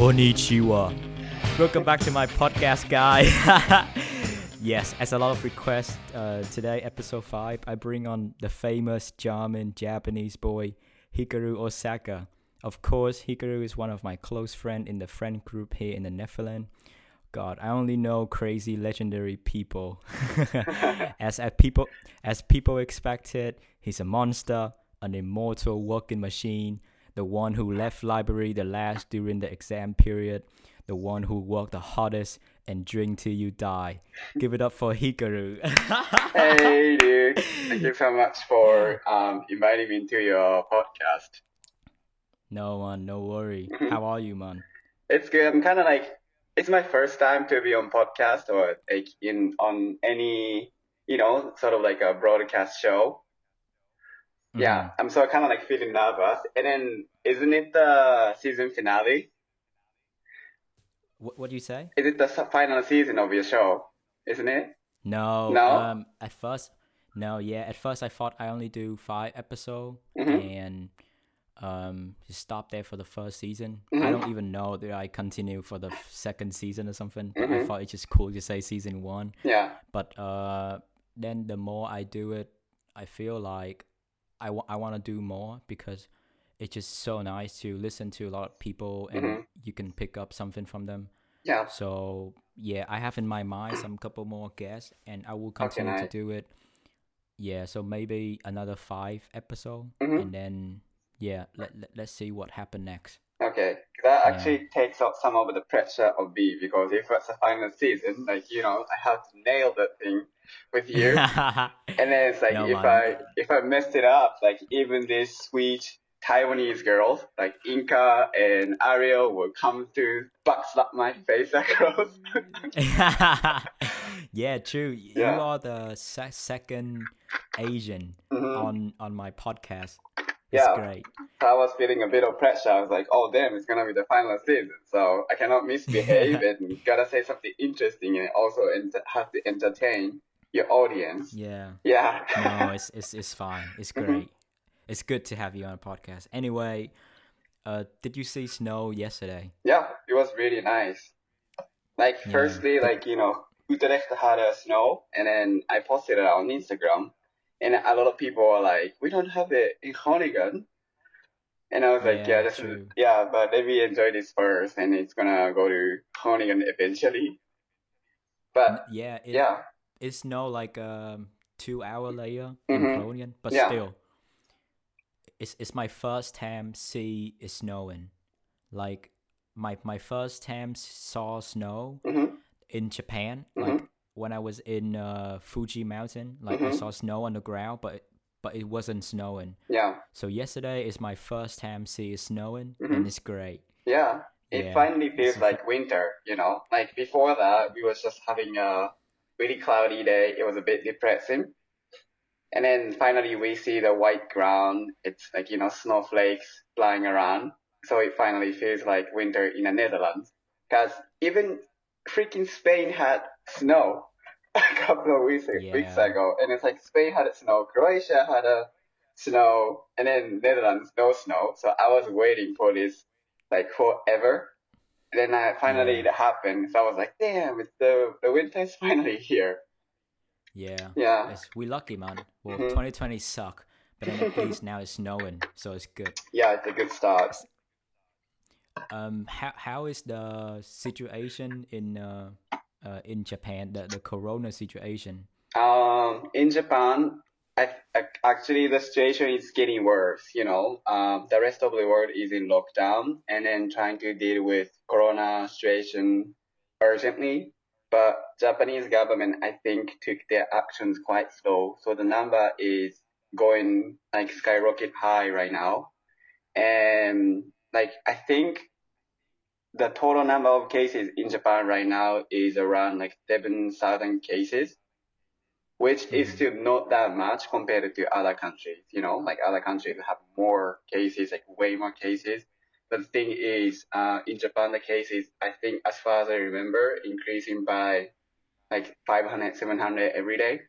Konnichiwa. Welcome back to my podcast, guy. yes, as a lot of requests, uh, today, episode 5, I bring on the famous German Japanese boy, Hikaru Osaka. Of course, Hikaru is one of my close friends in the friend group here in the Netherlands. God, I only know crazy legendary people. as, as people as people expected, he's a monster, an immortal working machine, the one who left library the last during the exam period, the one who worked the hardest and drink till you die. Give it up for Hikaru. hey, dude. Thank you so much for um, inviting me into your podcast. No man, no worry. How are you, man? It's good. I'm kind of like it's my first time to be on podcast or like in on any you know sort of like a broadcast show. Mm-hmm. Yeah, I'm so kind of like feeling nervous. And then isn't it the season finale? What what do you say? Is it the final season of your show? Isn't it? No. No? Um at first no, yeah. At first I thought I only do five episodes Mhm. and um just stop there for the first season. Mhm. I don't even know that I continue for the f- second season or something. But I Mhm. thought it's just cool to say season one. Yeah. But uh then the more I do it, I feel like I wa- I want to do more because it's just so nice to listen to a lot of people and Mhm. you can pick up something from them. Yeah. So yeah, I have in my mind some couple more guests, and I will continue to do it. Yeah, so maybe another five episode, Mhm. and then yeah, let, let let's see what happen next. Okay, that Yeah. actually takes off some of the pressure of me because if it's a final season, like you know, I have to nail that thing with you, and then it's like No, if man. I if I messed it up, like even these sweet Taiwanese girls like Inka and Ariel will come to backslap my face across. yeah, true. You are the se- second Asian Mhm. on on my podcast. It's Yeah. great. So I was feeling a bit of pressure. I was like, oh damn, it's gonna be the final season, so I cannot misbehave and gotta say something interesting and also ent- have to entertain your audience. Yeah. Yeah. no, it's it's it's fine. It's Mhm. great. It's good to have you on a podcast. Anyway, uh, did you see snow yesterday? Yeah, it was really nice. Like, Yeah. firstly, like, you know, Utrecht had a snow, and then I posted it on Instagram, and a lot of people were like, we don't have it in Groningen. And I was like, Yeah, yeah, this true. is, yeah, but let me enjoy this first, and it's gonna go to Groningen eventually. But, Yeah, it, yeah, it snowed like um two hour later Mhm. in Groningen, but Yeah. still, it's it's my first time see it snowing. Like my my first time saw snow hmm in Japan, Mhm. like when I was in uh, Fuji Mountain, like I Mhm. saw snow on the ground, but but it wasn't snowing. yeah, So yesterday is my first time seeing snowing, Mhm. and it's great. yeah. It Yeah, finally feels like winter, you know? Like, before that, we was just having a really cloudy day. It was a bit depressing. And then finally we see the white ground. It's like, you know, snowflakes flying around. So it finally feels like winter in the Netherlands. Cause even freaking Spain had snow a couple of weeks, weeks ago. And it's like Spain had a snow, Croatia had a snow, and then Netherlands no snow. So I was waiting for this like forever. And then I, finally Yeah. it happened. So I was like, damn, it's the, the winter is finally here. Yeah, Yeah. it's, we lucky man. Well, Mhm. 2020 suck, but at least now it's snowing, so it's good. Yeah, it's a good start. Um, how how is the situation in uh, uh in Japan? The the Corona situation. Um, in Japan, I, I, actually the situation is getting worse. You know, um, the rest of the world is in lockdown and then trying to deal with Corona situation urgently. But Japanese government, I think, took their actions quite slow. So the number is going like skyrocket high right now. And like, I think the total number of cases in Japan right now is around like 7,000 cases, which is Mhm. still not that much compared to other countries. You know, like other countries have more cases, like way more cases. But the thing is, uh, in Japan, the cases, I think, as far as I remember, increasing by like 500, 700 every day.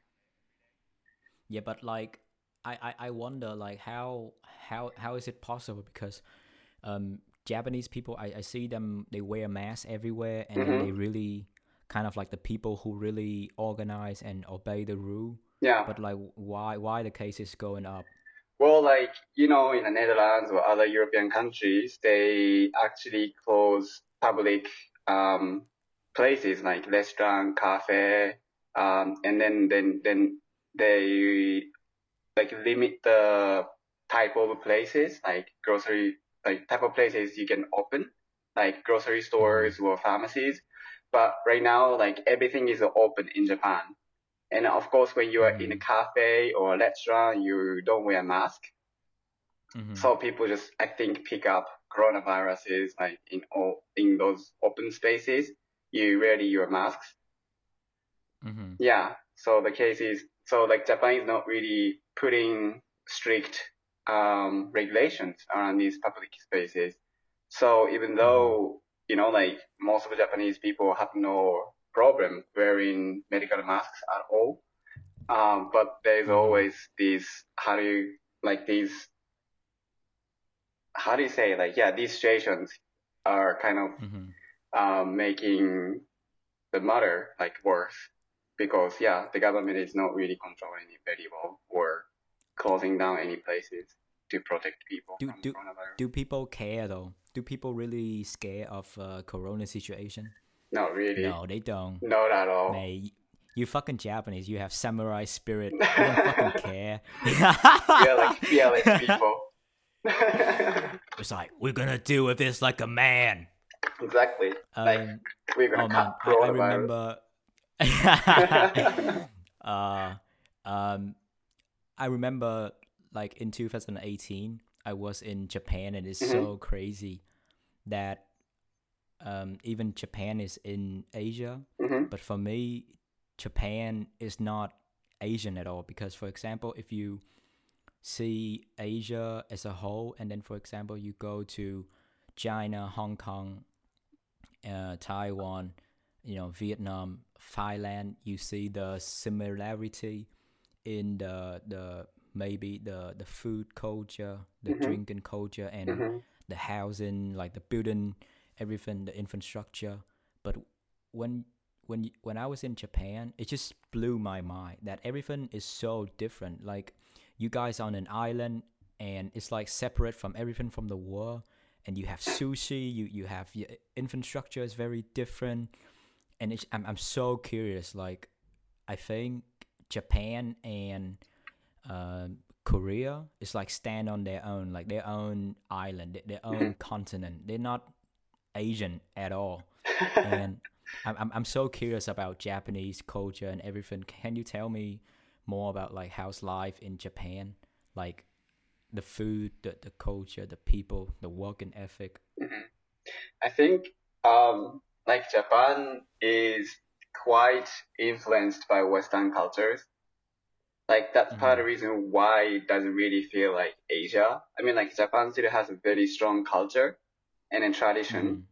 Yeah, but like I, I, I wonder like how how how is it possible because um Japanese people, I, I see them. They wear masks everywhere, and Mhm. they really kind of like the people who really organize and obey the rule. Yeah. But like, why why the case is going up? Well, like, you know, in the Netherlands or other European countries, they actually close public um, places like restaurant, cafe, um, and then, then, then they like limit the type of places, like grocery, like type of places you can open, like grocery stores or pharmacies. But right now, like everything is open in Japan. And of course, when you are in a cafe or a restaurant, you don't wear a mask. Mhm. So people just, I think, pick up coronaviruses like in all in those open spaces. You rarely wear masks. Mhm. Yeah. So the case is, so like Japan is not really putting strict um, regulations around these public spaces. So even though you know, like most of the Japanese people have no problem wearing medical masks at all, um, but there's Mhm. always these how do you like these how do you say like yeah these situations are kind of Mhm. um, making the matter like worse because yeah the government is not really controlling it very well or closing down any places to protect people Do- do-. Do people care though? Do people really scared of uh, corona situation? not really. No, they don't. No not at all. Man, you fucking Japanese. You have samurai spirit. You don't fucking care. Are like fearless people. it's like we're gonna deal with this like a man. exactly. Like Um, we're gonna oh man, cut I, I remember. uh, um, I remember like in 2018, I was in Japan, and it's Mhm. so crazy that um, even Japan is in Asia, hmm but for me, Japan is not Asian at all. Because, for example, if you see Asia as a whole, and then, for example, you go to China, Hong Kong, uh, Taiwan, you know, Vietnam, Thailand, you see the similarity in the the maybe the the food culture, the Mhm. drinking culture, and hmm the housing, like the building, everything, the infrastructure. But when when when I was in Japan, it just blew my mind that everything is so different. Like you guys on an island, and it's like separate from everything from the world. And you have sushi, you you have your infrastructure is very different, and it's, I'm I'm so curious. Like I think Japan and um, Korea is like stand on their own, like their own island, their- own continent. They're not Asian at all. And I'm, I'm I'm so curious about Japanese culture and everything. Can you tell me more about like how's life in Japan, like the food, the the culture, the people, the work and ethic? I think um, like Japan is quite influenced by Western cultures. Like that's part of the reason why it doesn't really feel like Asia. I mean, like Japan still has a very strong culture and then tradition. Mhm.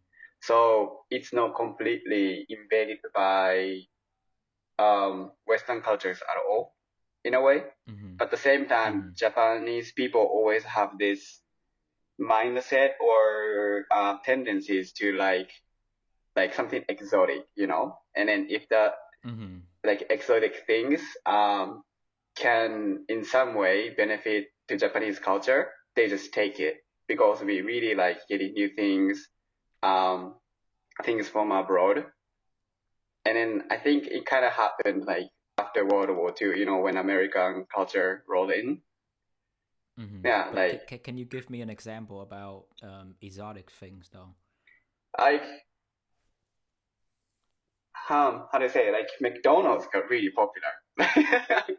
So it's not completely invaded by um, Western cultures at all, in a way. Mhm. But at the same time, Mhm. Japanese people always have this mindset or uh, tendencies to like like something exotic, you know. And then if that Mhm. like exotic things um, can in some way benefit to Japanese culture, they just take it because we really like getting new things, um, things from abroad. And then I think it kind of happened like after World War II, you know, when American culture rolled in. Mhm. Yeah, But like- ca- can you give me an example about um, exotic things though? Like, um, how do I say it? Like McDonald's got really popular.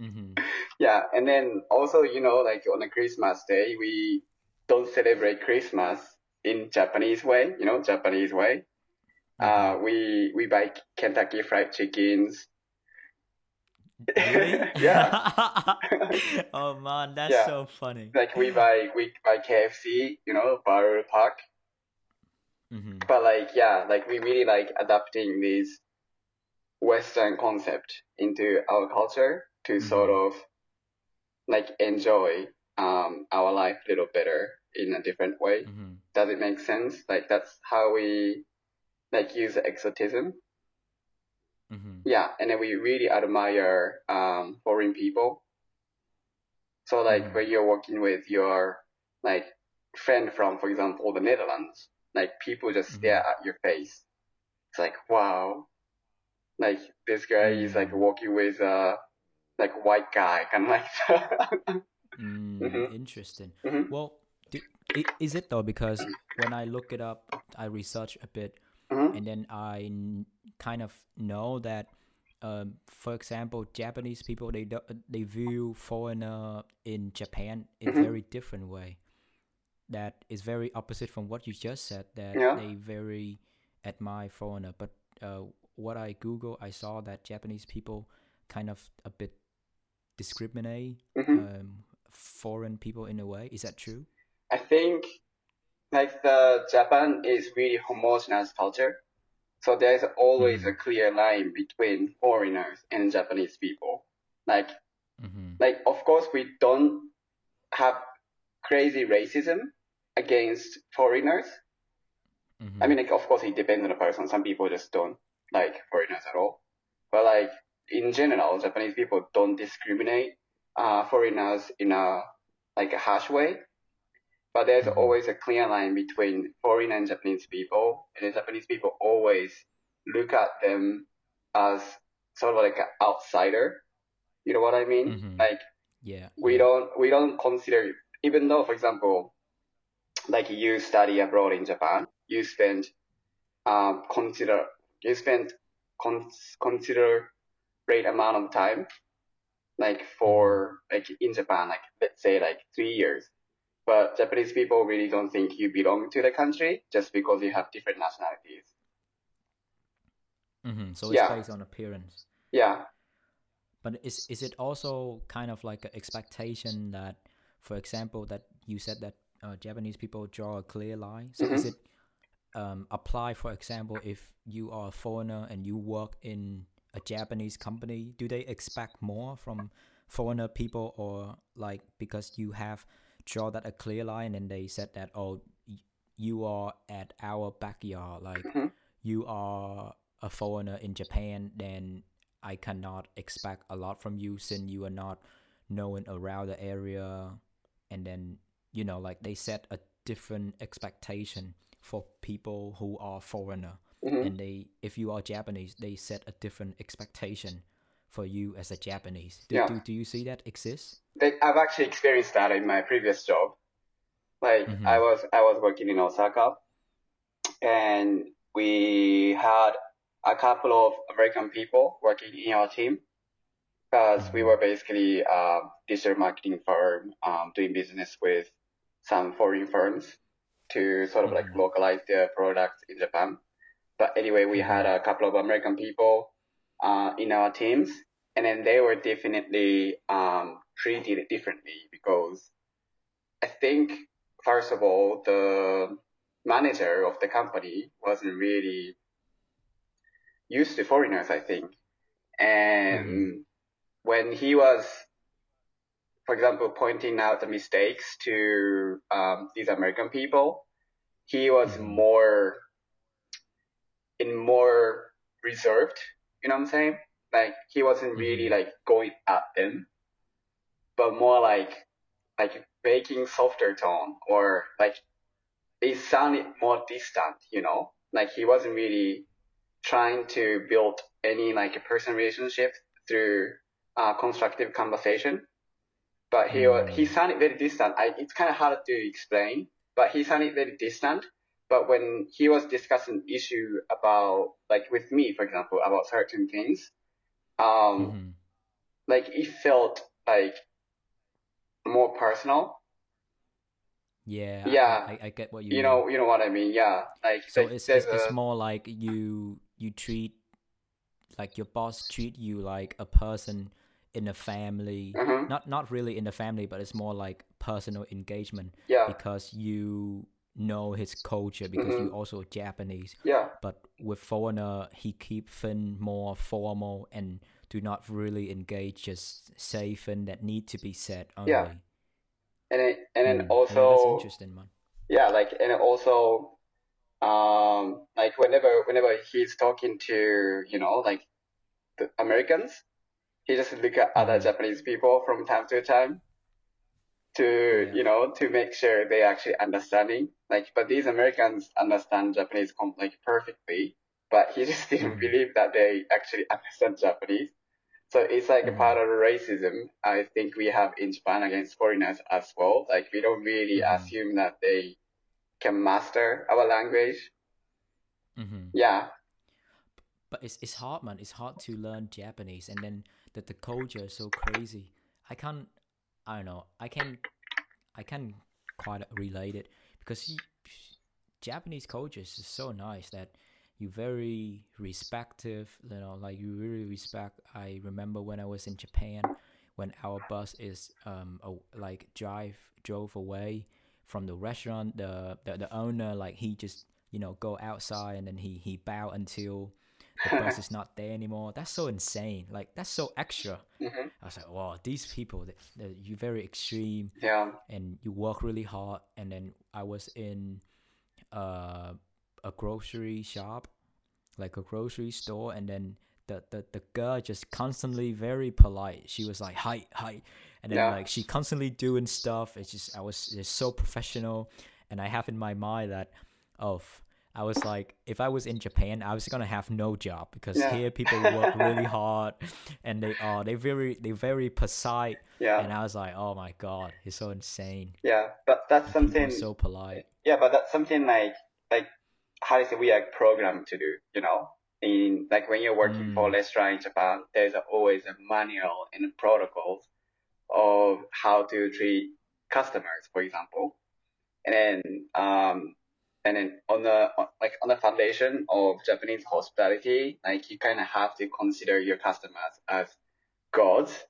hmm Yeah, and then also, you know, like on a Christmas day, we don't celebrate Christmas in Japanese way, you know, Japanese way. Uh, we we buy Kentucky Fried Chickens. Really? Yeah. oh man, that's Yeah. so funny. Like we buy we buy KFC, you know, Burger Park. hmm But like, yeah, like we really like adapting this Western concept into our culture to Mhm. sort of like enjoy um our life a little better. in a different way. Mm-hmm. Does it make sense? Like that's how we like use exotism. Mm-hmm. Yeah, and then we really admire um, foreign people. So like Mhm. when you're working with your like friend from, for example, the Netherlands, like people just stare at your face. It's like wow, like this guy is like Mm. working with a like white guy, kind of like that. Mm, Mhm. Interesting. Mhm. Well, do, is it though? Because when I look it up, I research a bit, Mhm. and then I n- kind of know that, um, for example, Japanese people they do, they view foreigner in Japan in Mhm. very different way. That is very opposite from what you just said. That Yeah. they very admire foreigner, but uh, what I Google, I saw that Japanese people kind of a bit discriminate Mhm. um, foreign people in a way. Is that true? I think like the Japan is really homogeneous culture. So there's always a clear line between foreigners and Japanese people. Like Mm-hmm. like of course we don't have crazy racism against foreigners. Mm-hmm. I mean like of course it depends on the person. Some people just don't like foreigners at all. But like in general, Japanese people don't discriminate uh, foreigners in a like a harsh way. But there's Mhm. always a clear line between foreign and Japanese people, and the Japanese people always look at them as sort of like an outsider. You know what I mean? Mhm. Like yeah. we don't we don't consider even though for example like you study abroad in Japan, you spend um consider you spend con- consider great amount of time like for like in Japan like let's say like three years. But Japanese people really don't think you belong to the country just because you have different nationalities. Mm-hmm. So it's Yeah. based on appearance. Yeah. But is is it also kind of like an expectation that, for example, that you said that uh, Japanese people draw a clear line? So is Mhm. it um, apply, for example, if you are a foreigner and you work in a Japanese company, do they expect more from foreigner people, or like because you have draw that a clear line and they said that oh y- you are at our backyard, like Mhm. you are a foreigner in Japan, then I cannot expect a lot from you since you are not known around the area. And then, you know, like they set a different expectation for people who are foreigner. Mhm. And they, if you are Japanese, they set a different expectation for you as a Japanese. Do, Yeah. do, do you see that exist? Like, I've actually experienced that in my previous job. Like Mhm. I was I was working in Osaka, and we had a couple of American people working in our team because we were basically a digital marketing firm um, doing business with some foreign firms to sort of like Mhm. localize their products in Japan. But anyway, we had a couple of American people uh, in our teams, and then they were definitely um, treated differently because I think first of all the manager of the company wasn't really used to foreigners, I think, and when he was, for example, pointing out the mistakes to um, these American people, he was Mhm. more in more reserved. You know what I'm saying? Like he wasn't really Mhm. like going at them, but more like like making softer tone or like it sounded more distant. You know, like he wasn't really trying to build any like a personal relationship through uh, constructive conversation. But he wa- he Mm. sounded very distant. I, it's kind of hard to explain, but he sounded very distant. But when he was discussing issue about like with me, for example, about certain things, um, Mhm. like it felt like more personal. Yeah, Yeah. I, I, get what you, You mean. know, you know what I mean? Yeah, like So like, it's, it's, it's more like you you treat like your boss treat you like a person in a family. Mhm. Not not really in the family, but it's more like personal engagement yeah, because you know his culture because Mhm. you also Japanese. yeah, But with foreigner, he keep things more formal and do not really engage. Just say things that need to be said only. Yeah. and then, and then Mm. Yeah, that's also interesting, man. yeah like and also um like whenever whenever he's talking to you know like the americans he just look at other Mhm. japanese people from time to time to Yeah. you know to make sure they actually understanding like but these americans understand japanese like perfectly but he just didn't Mhm. believe that they actually understand japanese so it's like a Mhm. part of the racism i think we have in japan against foreigners as well like we don't really Mhm. assume that they can master our language hmm yeah But it's it's hard, man. It's hard to learn Japanese, and then the the culture is so crazy. I can't. I don't know. I can. I can quite relate it because Japanese culture is so nice that you very respective. You know, like you really respect. I remember when I was in Japan, when our bus is um a, like drive drove away from the restaurant. The, the the owner like he just you know go outside and then he he bow until the bus is not there anymore. That's so insane. Like that's so extra. hmm I was like, wow, these people, they, they, you very extreme yeah and you work really hard. And then I was in uh, a grocery shop, like a grocery store, and then the, the, the girl just constantly very polite. She was like, hi, hi. And then Yeah. like she constantly doing stuff. It's just, I was just so professional. And I have in my mind that, oh, f- I was like, if I was in Japan, I was gonna have no job because Yeah. here people work really hard, and they are they very they very precise. yeah And I was like, oh my god, he's so insane. yeah but that's something so polite. yeah but that's something like like how do you say we are programmed to do you know in like when you're working for a Mm. restaurant in japan there's always a manual and protocols of how to treat customers for example and then um and then on the on, like on the foundation of japanese hospitality like you kind of have to consider your customers as gods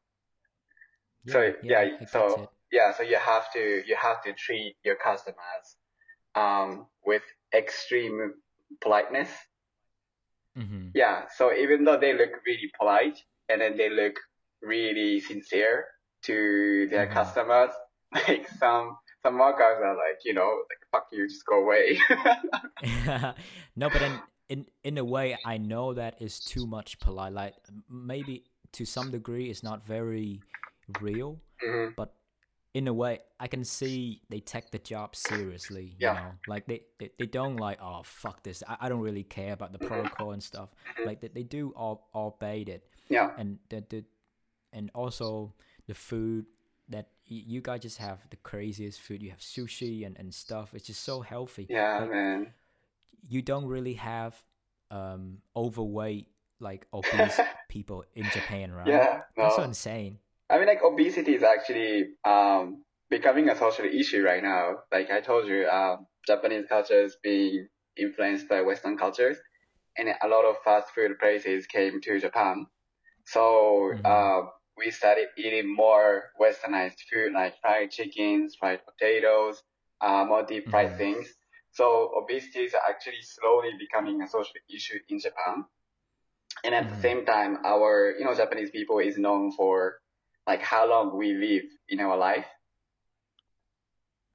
so yeah, get so yeah, so you have to you have to treat your customers um, with extreme politeness. hmm Yeah, so even though they look really polite and then they look really sincere to their Mhm. customers, like some some workers are like, you know, like fuck you, just go away. no, but then in in a way, I know that is too much polite. Like maybe to some degree, it's not very real. Mhm. But in a way, I can see they take the job seriously. Yeah. You know, like they, they, they don't like oh fuck this. I, I don't really care about the Mhm. protocol and stuff. Like they, they do all obey it. Yeah, and the, the and also the food that you guys just have the craziest food you have sushi and, and stuff it's just so healthy yeah, Like, man. you don't really have um overweight like obese people in japan right Yeah, that's so no. insane I mean, like obesity is actually um, becoming a social issue right now. Like I told you, um, Japanese culture is being influenced by Western cultures, and a lot of fast food places came to Japan. So Mhm. uh, we started eating more Westernized food, like fried chickens, fried potatoes, uh, more deep fried Mhm. things. So obesity is actually slowly becoming a social issue in Japan. And at Mhm. the same time, our, you know, Japanese people is known for like how long we live in our life.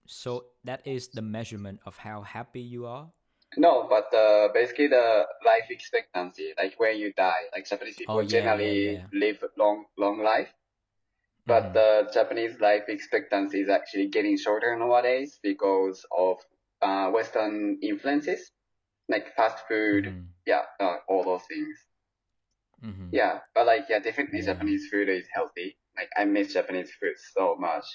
so that is the measurement of how happy you are No, but uh, basically the life expectancy, like when you die, like Japanese people Oh, yeah, generally yeah, yeah. live long, long life. But Mhm. the Japanese life expectancy is actually getting shorter nowadays because of uh, Western influences, like fast food, Mhm. yeah, uh, all those things. Mhm. Yeah, but like yeah, definitely. Japanese food is healthy. Like I miss Japanese food so much.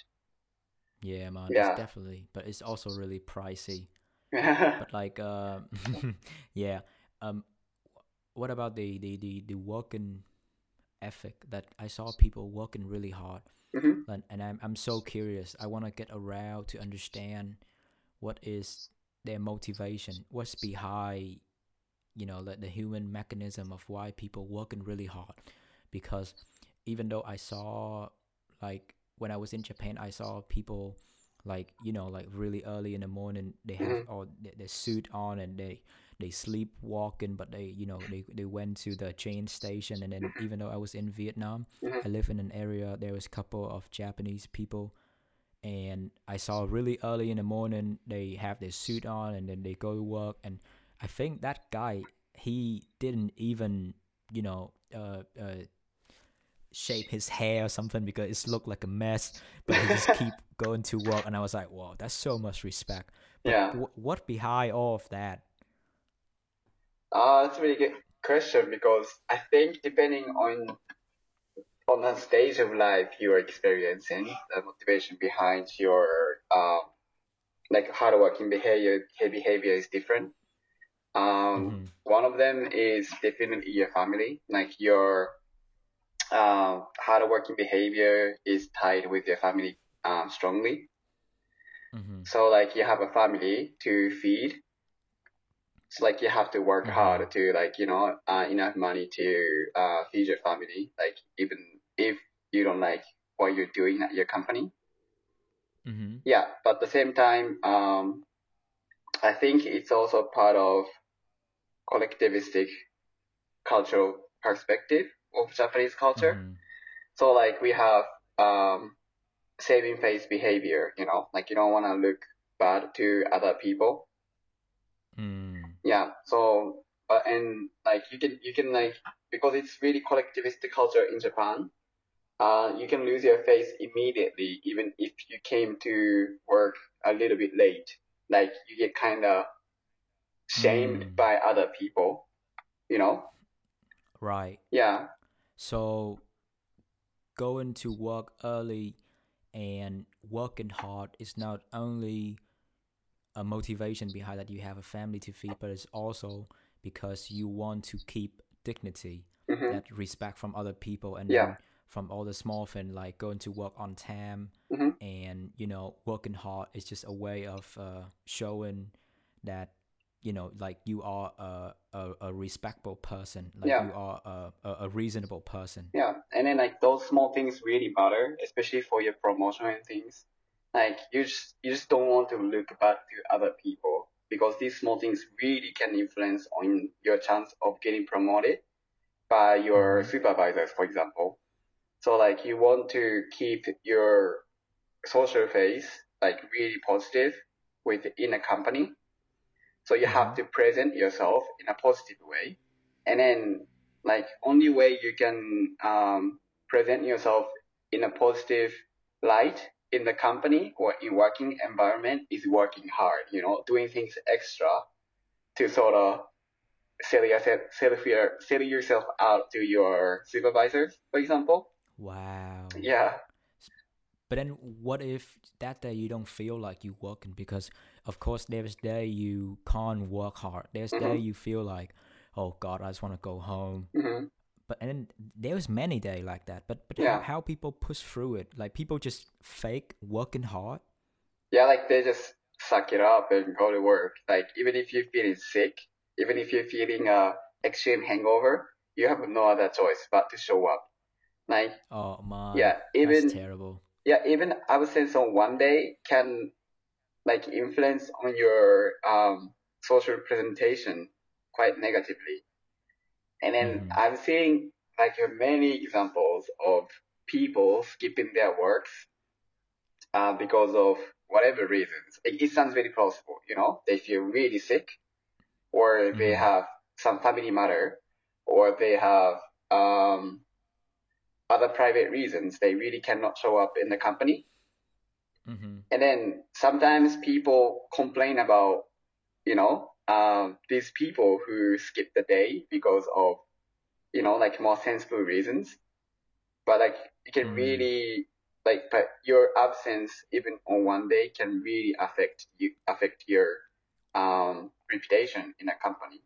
yeah man Yeah. it's definitely but it's also really pricey but like uh, yeah um what about the the the, the working ethic that i saw people working really hard? Mhm. and, and I'm, I'm so curious. I want to get around to understand what is their motivation what's behind you know the, the human mechanism of why people working really hard. Because even though i saw like when i was in japan i saw people like you know like really early in the morning they have all their, their suit on and they they sleep walking but they you know they, they went to the train station and then even though i was in vietnam Mhm. i live in an area there was a couple of japanese people and I saw really early in the morning they have their suit on and then they go to work and I think that guy he didn't even you know uh, uh, shape his hair or something because it looked like a mess but he just keep going to work and I was like wow that's so much respect but Yeah. wh- what behind all of that Uh, that's a really good question because I think depending on on the stage of life you're experiencing, the motivation behind your um, like hardworking behavior behavior is different. Um, Mhm. One of them is definitely your family, like your um, hardworking behavior is tied with your family um, strongly. Mhm. So like you have a family to feed. So like you have to work Mhm. hard to like you know uh, enough money to uh, feed your family. Like even if you don't like what you're doing at your company. Mhm. Yeah, but at the same time, um, I think it's also part of collectivistic cultural perspective of Japanese culture. Mhm. So like we have um, saving face behavior. You know, like you don't want to look bad to other people. Mm. Yeah. So, uh, and like you can you can like because it's really collectivistic culture in Japan. Uh, you can lose your face immediately, even if you came to work a little bit late. Like you get kind of shamed Mm. by other people. You know? right Yeah. So going to work early and working hard is not only a motivation behind that you have a family to feed, but it's also because you want to keep dignity, hmm that respect from other people, and Yeah. from all the small things like going to work on time Mhm. and you know working hard is just a way of uh, showing that you know like you are a, a, a respectable person, like Yeah. you are a, a, a reasonable person. Yeah, and then like those small things really matter, especially for your promotion and things. Like you just you just don't want to look bad to other people because these small things really can influence on your chance of getting promoted by your Mhm. supervisors, for example. So like you want to keep your social face like really positive within a company. So you have Mhm. to present yourself in a positive way. And then like only way you can um, present yourself in a positive light in the company or in working environment is working hard, you know, doing things extra to sort of sell yourself, sell, sell yourself out to your supervisors, for example. Wow. Yeah. But then what if that day you don't feel like you're working because of course there's day you can't work hard. There's day Mhm. you feel like, oh God, I just want to go home. hmm But and then there's many day like that. But but Yeah. how, how people push through it? Like people just fake working hard. Yeah, like they just suck it up and go to work. Like even if you're feeling sick, even if you're feeling a extreme hangover, you have no other choice but to show up. Like Oh man. yeah, even that's terrible. yeah, even absence on one day can like influence on your um, social presentation quite negatively. And then Mhm. I'm seeing like many examples of people skipping their works uh, because of whatever reasons. It, it sounds very plausible, you know. They feel really sick, or they Mhm. have some family matter, or they have um, other private reasons. They really cannot show up in the company. Mm-hmm. And then sometimes people complain about, you know, um, these people who skip the day because of, you know, like more sensible reasons. But like it can Mm. really like, but your absence even on one day can really affect you, affect your um, reputation in a company.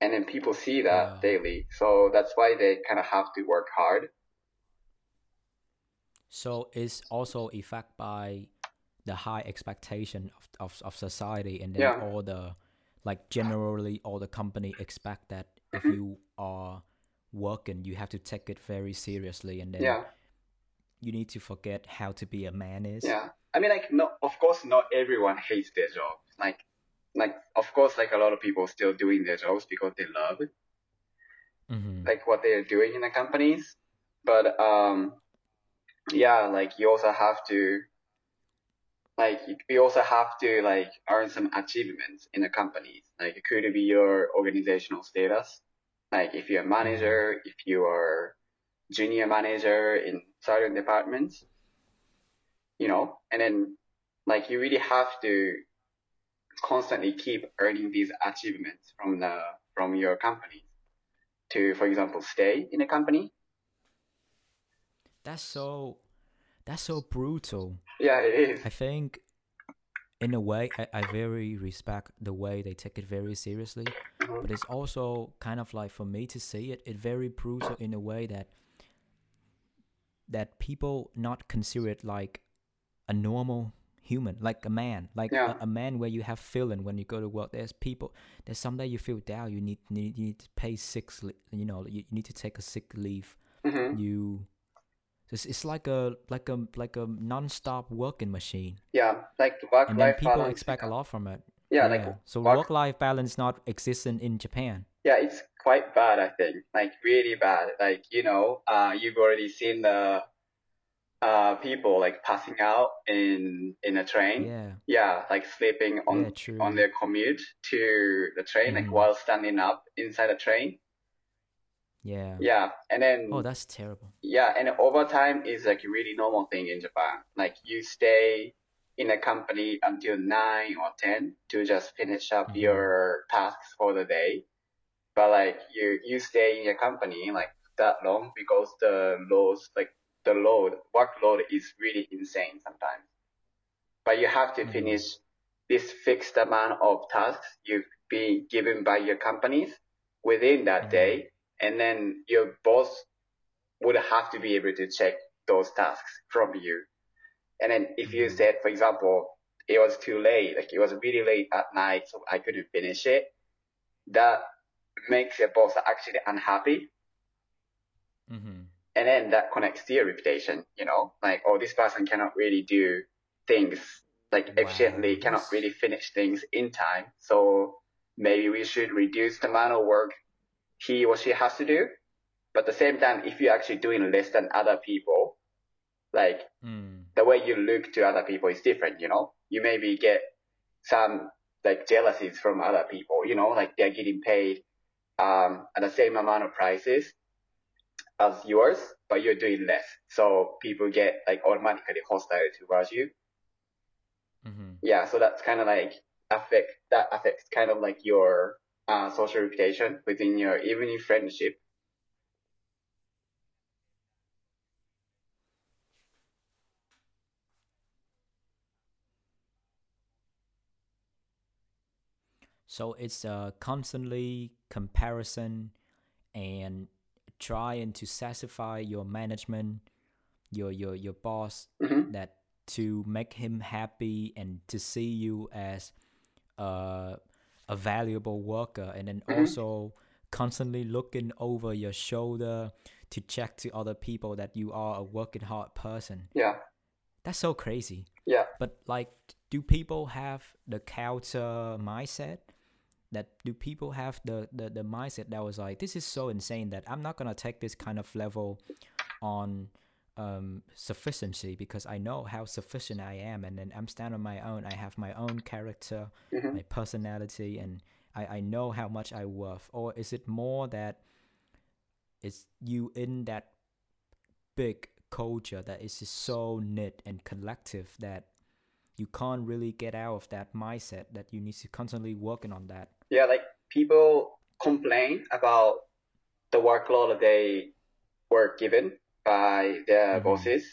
And then people see that Wow. daily, so that's why they kind of have to work hard. So it's also affected by the high expectation of, of, of society and then Yeah. all the like generally all the company expect that if Mhm. you are working you have to take it very seriously and then Yeah. you need to forget how to be a man is. Yeah. I mean, like, no, of course, not everyone hates their job. Like, like, of course, like a lot of people still doing their jobs because they love Mm-hmm. like what they're doing in the companies. But um, yeah, like you also have to like we also have to like earn some achievements in the companies. Like it could be your organizational status. Like if you're a manager, mm-hmm. if you are junior manager in certain departments, you know, and then like you really have to constantly keep earning these achievements from the from your company to, for example, stay in a company. That's so that's so brutal. Yeah, it is. I think in a way I, I very respect the way they take it very seriously. But it's also kind of like for me to see it, it very brutal in a way that that people not consider it like a normal human, like a man, like Yeah. a, a man where you have feeling when you go to work. There's people. There's someday you feel down. You need need you need to pay sick. You know, you, you need to take a sick leave. hmm You. It's, it's like a like a like a non-stop working machine, Yeah, like work and then life people balance. expect a lot from it. Yeah, like so work- work-life balance not existent in Japan. Yeah, it's quite bad, I think. Like really bad. Like, you know, uh, you've already seen the uh, people like passing out in in a train. Yeah, Yeah, like sleeping on yeah, on their commute to the train, like Mhm. while standing up inside the train. Yeah. Yeah, and then Oh, that's terrible. yeah, and overtime is like a really normal thing in Japan. Like you stay in a company until nine or ten to just finish up Mhm. your tasks for the day. But like you you stay in your company like that long because the loads like the load workload is really insane sometimes. But you have to Mhm. finish this fixed amount of tasks you've been given by your companies within that Mhm. day, and then your boss would have to be able to check those tasks from you. And then if you Mhm. said, for example, it was too late, like it was really late at night, so I couldn't finish it, that makes your boss actually unhappy. Mm-hmm. And then that connects to your reputation, you know, like, oh, this person cannot really do things like Wow, efficiently, cannot really finish things in time. So maybe we should reduce the amount of work he or she has to do. But at the same time, if you're actually doing less than other people, like Mm. the way you look to other people is different, you know? You maybe get some like jealousies from other people, you know, like they're getting paid um, at the same amount of prices as yours, but you're doing less. So people get like automatically hostile towards you. Mm-hmm. Yeah, so that's kind of like affect that affects kind of like your uh, social reputation within your even in friendship. So it's a constantly comparison and trying to satisfy your management, your your your boss hmm that to make him happy and to see you as a a valuable worker and then Mhm. also constantly looking over your shoulder to check to other people that you are a working hard person. Yeah, That's so crazy. yeah. But like, do people have the counter mindset? That do people have the, the the mindset that was like, this is so insane that I'm not gonna take this kind of level on um, sufficiency because I know how sufficient I am, and then I'm standing on my own. I have my own character, hmm my personality, and I I know how much I worth. Or is it more that it's you in that big culture that is just so knit and collective that you can't really get out of that mindset that you need to constantly working on that. Yeah, like people complain about the workload that they were given by their Mhm. bosses.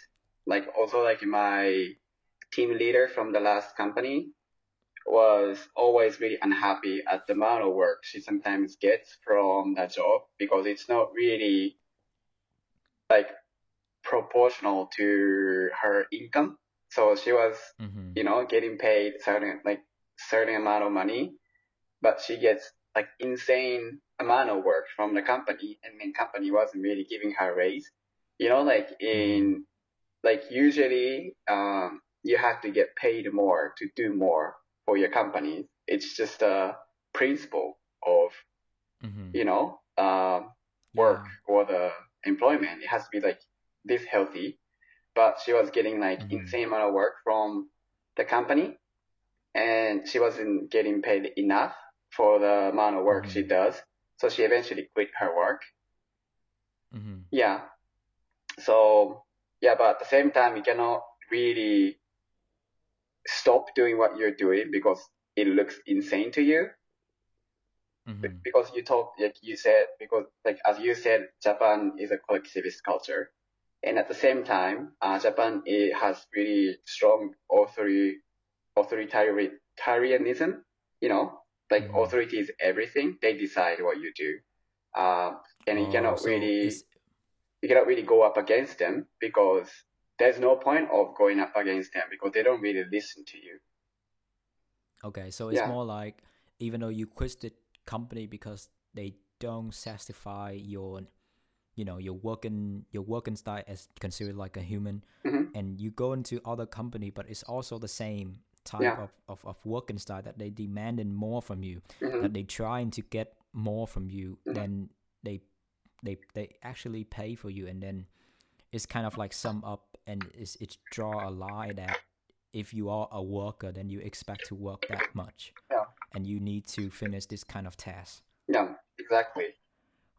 Like also like my team leader from the last company was always really unhappy at the amount of work she sometimes gets from that job because it's not really like proportional to her income. So she was Mm-hmm. you know, getting paid certain like certain amount of money, but she gets like insane amount of work from the company, and the company wasn't really giving her a raise. You know, like in like usually um, you have to get paid more to do more for your company. It's just a principle of Mm-hmm. you know um, work or the employment. It has to be like this healthy. But she was getting like Mhm. insane amount of work from the company, and she wasn't getting paid enough for the amount of work Mhm. she does. So she eventually quit her work. Mm-hmm. Yeah. So yeah, but at the same time, you cannot really stop doing what you're doing because it looks insane to you. Mm-hmm. Because you talk, like you said, because like as you said, Japan is a collectivist culture, and at the same time, uh, Japan it has really strong authority, authoritarianism. You know, like Mhm. authority is everything. They decide what you do, uh, and you Oh, cannot so really you cannot really go up against them because there's no point of going up against them because they don't really listen to you. Okay, so it's Yeah. more like even though you quit the company because they don't satisfy your, you know, your working your working style as considered like a human, Mhm. and you go into other company, but it's also the same type Yeah. of, of, of working style that they demanding more from you, Mhm. that they trying to get more from you Mhm. than they they they actually pay for you, and then it's kind of like sum up and it's it's draw a line that if you are a worker, then you expect to work that much. Yeah. And you need to finish this kind of task. Yeah, exactly.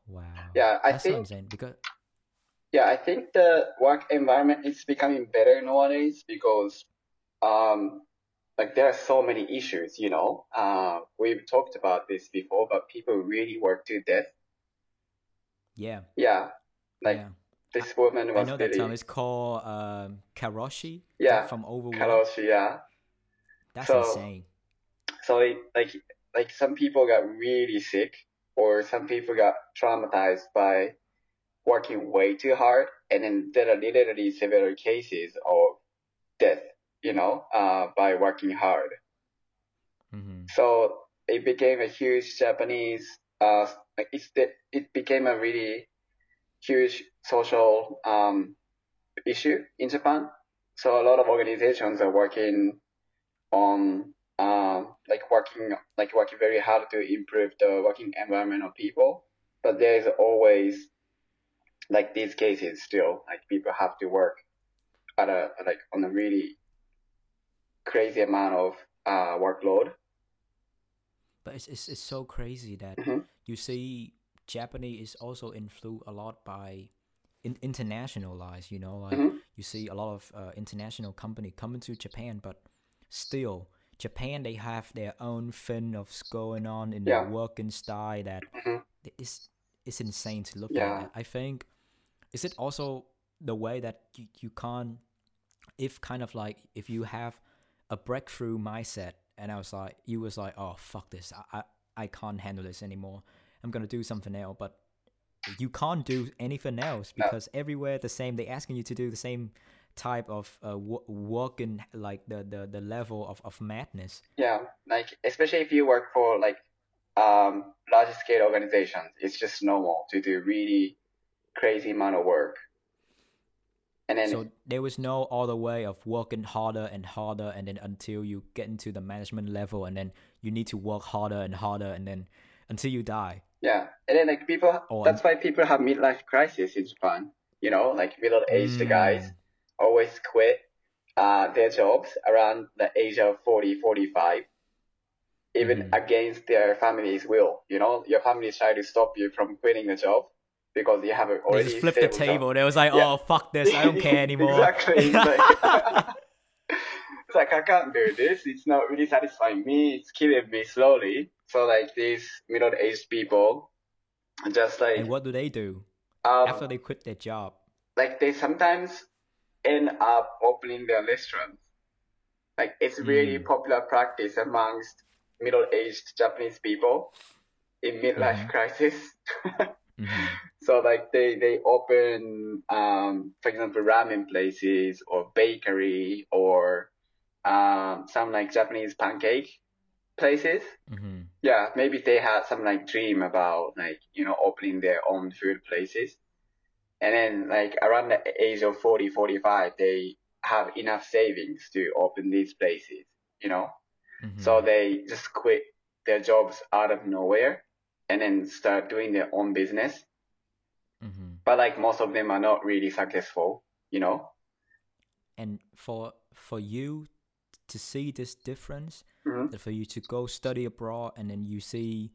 Wow. Yeah, I That's think because yeah, I think the work environment is becoming better nowadays because um like there are so many issues, you know. Uh we've talked about this before, but people really work to death. Yeah, Yeah. Like yeah. this woman was. I know that really term is called um, karoshi. Yeah, From overwork. Karoshi, yeah. That's so- insane. So it, like like some people got really sick or some people got traumatized by working way too hard and then there are literally several cases of death, you know, uh, by working hard. hmm So it became a huge Japanese uh like it's the, it became a really huge social um issue in Japan. So a lot of organizations are working on um like working like working very hard to improve the working environment of people. But there is always like these cases still like people have to work at a like on a really crazy amount of uh workload. But it's, it's it's so crazy that Mhm. You see Japanese is also influenced a lot by in, internationalized. You know, like Mhm. you see a lot of uh, international company coming to Japan, but still Japan they have their own thing of going on in Yeah. their working style that Mhm. is it's insane to look Yeah. at. I think is it also the way that you, you can't if kind of like if you have a breakthrough mindset and I was like you was like oh fuck this I, I I can't handle this anymore I'm gonna do something else but you can't do anything else No. because everywhere the same They're asking you to do the same type of uh, wo- working like the, the the level of, of madness Yeah, like especially if you work for like um large scale organizations, it's just normal to do really crazy amount of work. And then so there was no other way of working harder and harder and then until you get into the management level and then you need to work harder and harder and then until you die yeah, and then like people, Oh, that's why people have midlife crisis in Japan. You know, like middle aged guys Mm. always quit uh their jobs around the age of 40, 45, even Mhm. against their family's will. You know, your family try to stop you from quitting the job because you have they already just flipped the stable job. table they was like Yeah. oh fuck this I don't care anymore exactly. It's like, I can't do this. It's not really satisfying me. It's killing me slowly. So like these middle-aged people, just like and what do they do um, after they quit their job like they sometimes end up opening their restaurants. Like it's really Mm. popular practice amongst middle-aged Japanese people in midlife Mhm. crisis. Mhm. So like they they open um for example ramen places or bakery or um some like Japanese pancake places. Mhm. Yeah, maybe they had some like dream about like you know opening their own food places. And then like around the age of 40, 45, they have enough savings to open these places, you know? Mhm. So they just quit their jobs out of nowhere and then start doing their own business Mhm. but like most of them are not really successful, you know? and for for you to see this difference, Mhm. that for you to go study abroad and then you see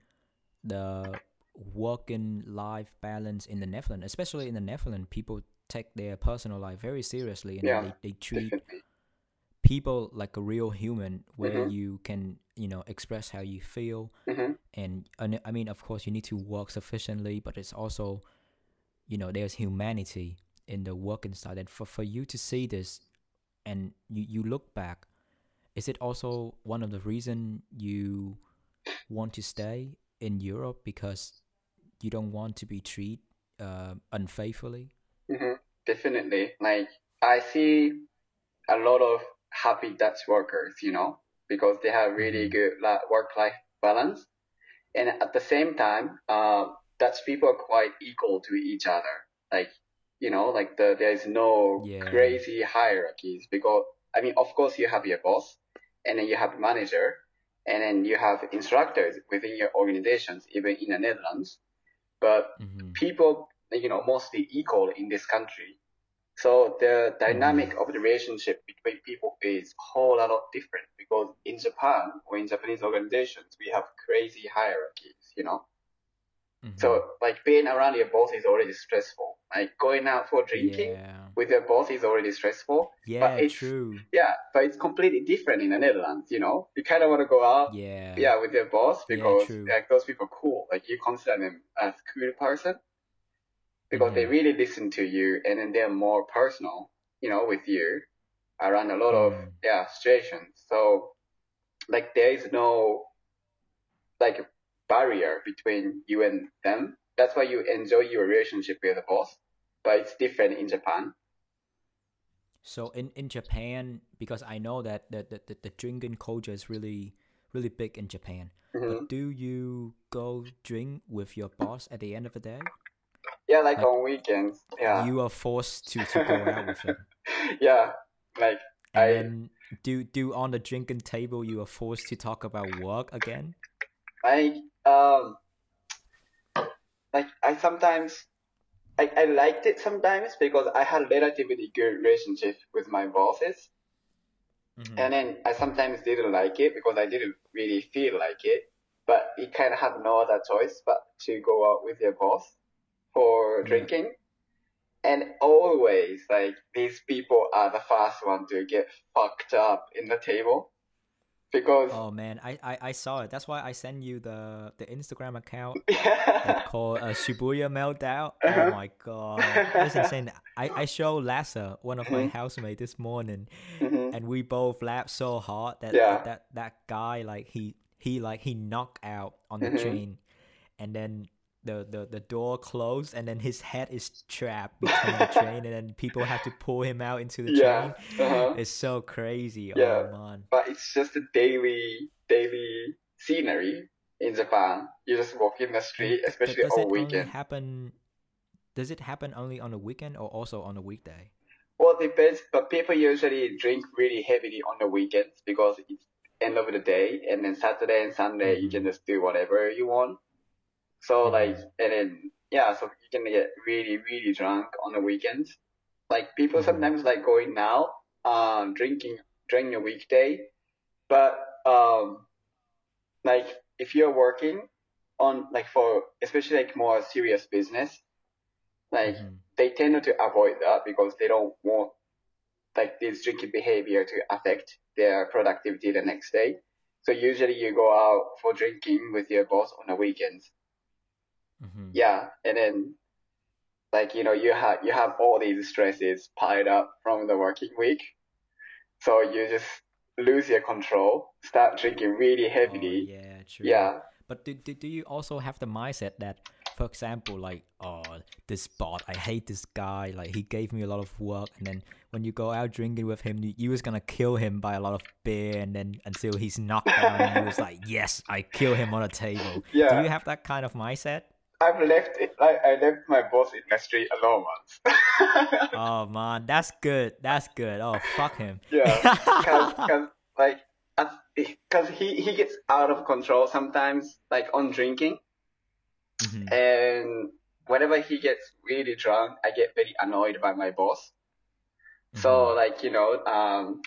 the work and life balance in the Netherlands, especially in the Netherlands, people take their personal life very seriously and Yeah, they, they treat Definitely. people like a real human where Mhm. you can you know express how you feel hmm and and I mean of course you need to work sufficiently but it's also you know there's humanity in the working style and for for you to see this and you you look back is it also one of the reason you want to stay in Europe because you don't want to be treated uh, unfaithfully hmm Definitely. Like I see a lot of happy Dutch workers, you know, because they have really Mhm. good like, work-life balance, and at the same time, uh, Dutch people are quite equal to each other. Like, you know, like the there is no Yeah. crazy hierarchies because I mean, of course, you have your boss, and then you have manager, and then you have instructors within your organizations, even in the Netherlands. But hmm people, you know, mostly equal in this country. So the dynamic of the relationship between people is a whole lot of different because in Japan or in Japanese organizations, we have crazy hierarchies, you know. Hmm So like being around your boss is already stressful. Like going out for drinking yeah with your boss is already stressful. yeah but it's- true Yeah, but it's completely different in the Netherlands, you know. You kind of want to go out yeah yeah, with your boss because true. like those people are cool. Like you consider them as cool person because they Mhm. really listen to you and then they're more personal, you know, with you around a lot of Mm. yeah situations. So like there is no like barrier between you and them. That's why you enjoy your relationship with the boss. But it's different in Japan. So in, in Japan, because I know that the, the, the, drinking culture is really really big in Japan. Mhm. But do you go drink with your boss at the end of the day? Yeah, like, Like, on weekends. Yeah. You are forced to, to go out with him. yeah. Like And I then do do on the drinking table you are forced to talk about work again? I um like I sometimes I, I liked it sometimes because I had relatively good relationship with my bosses Mhm. and then I sometimes didn't like it because I didn't really feel like it but you kind of have no other choice but to go out with your boss for Yeah. drinking and always like these people are the first one to get fucked up in the table because Oh man, I, I, I saw it. That's why I sent you the, the Instagram account called uh, Shibuya Meltdown. Uh-huh. Oh my god, it's insane. I, I showed Lassa, one of my Mhm. housemates, this morning, Mhm. and we both laughed so hard that Yeah. that, that that guy like he he like he knocked out on the Mhm. train, and then the, the the door closed, and then his head is trapped between the train, and then people have to pull him out into the Yeah. train. Uh-huh. It's so crazy. Yeah. Oh man. but it's just a daily daily scenery in Japan. You just walk in the street, especially does on it only weekend. happen? Does it happen only on the weekend or also on a weekday? Well, it depends, but people usually drink really heavily on the weekends because it's end of the day, and then Saturday and Sunday you can just do whatever you want. So Mhm. like, and then yeah, so you can get really really drunk on the weekends. Like people Mhm. sometimes like going out, um, drinking during a weekday, but um, like if you're working on like for especially like more serious business, like Mhm. they tend to avoid that because they don't want like this drinking behavior to affect their productivity the next day. So usually you go out for drinking with your boss on the weekends. Mhm. Yeah, and then like you know you have you have all these stresses piled up from the working week, so you just lose your control, start drinking really Oh, heavily. yeah, true. Yeah, But do, do, do you also have the mindset that, for example, like, oh, this bot, I hate this guy. Like, he gave me a lot of work. And then when you go out drinking with him, you, you was going to kill him by a lot of beer. And then until he's knocked down, and you was like, yes, I kill him on a table. Yeah. Do you have that kind of mindset? I've left it. I, I left my boss in the street alone once. Oh, man, that's good. That's good. Oh, fuck him. Yeah, because like because he he gets out of control sometimes, like on drinking, Mhm. and whenever he gets really drunk, I get very annoyed by my boss. So Mhm. like you know, um,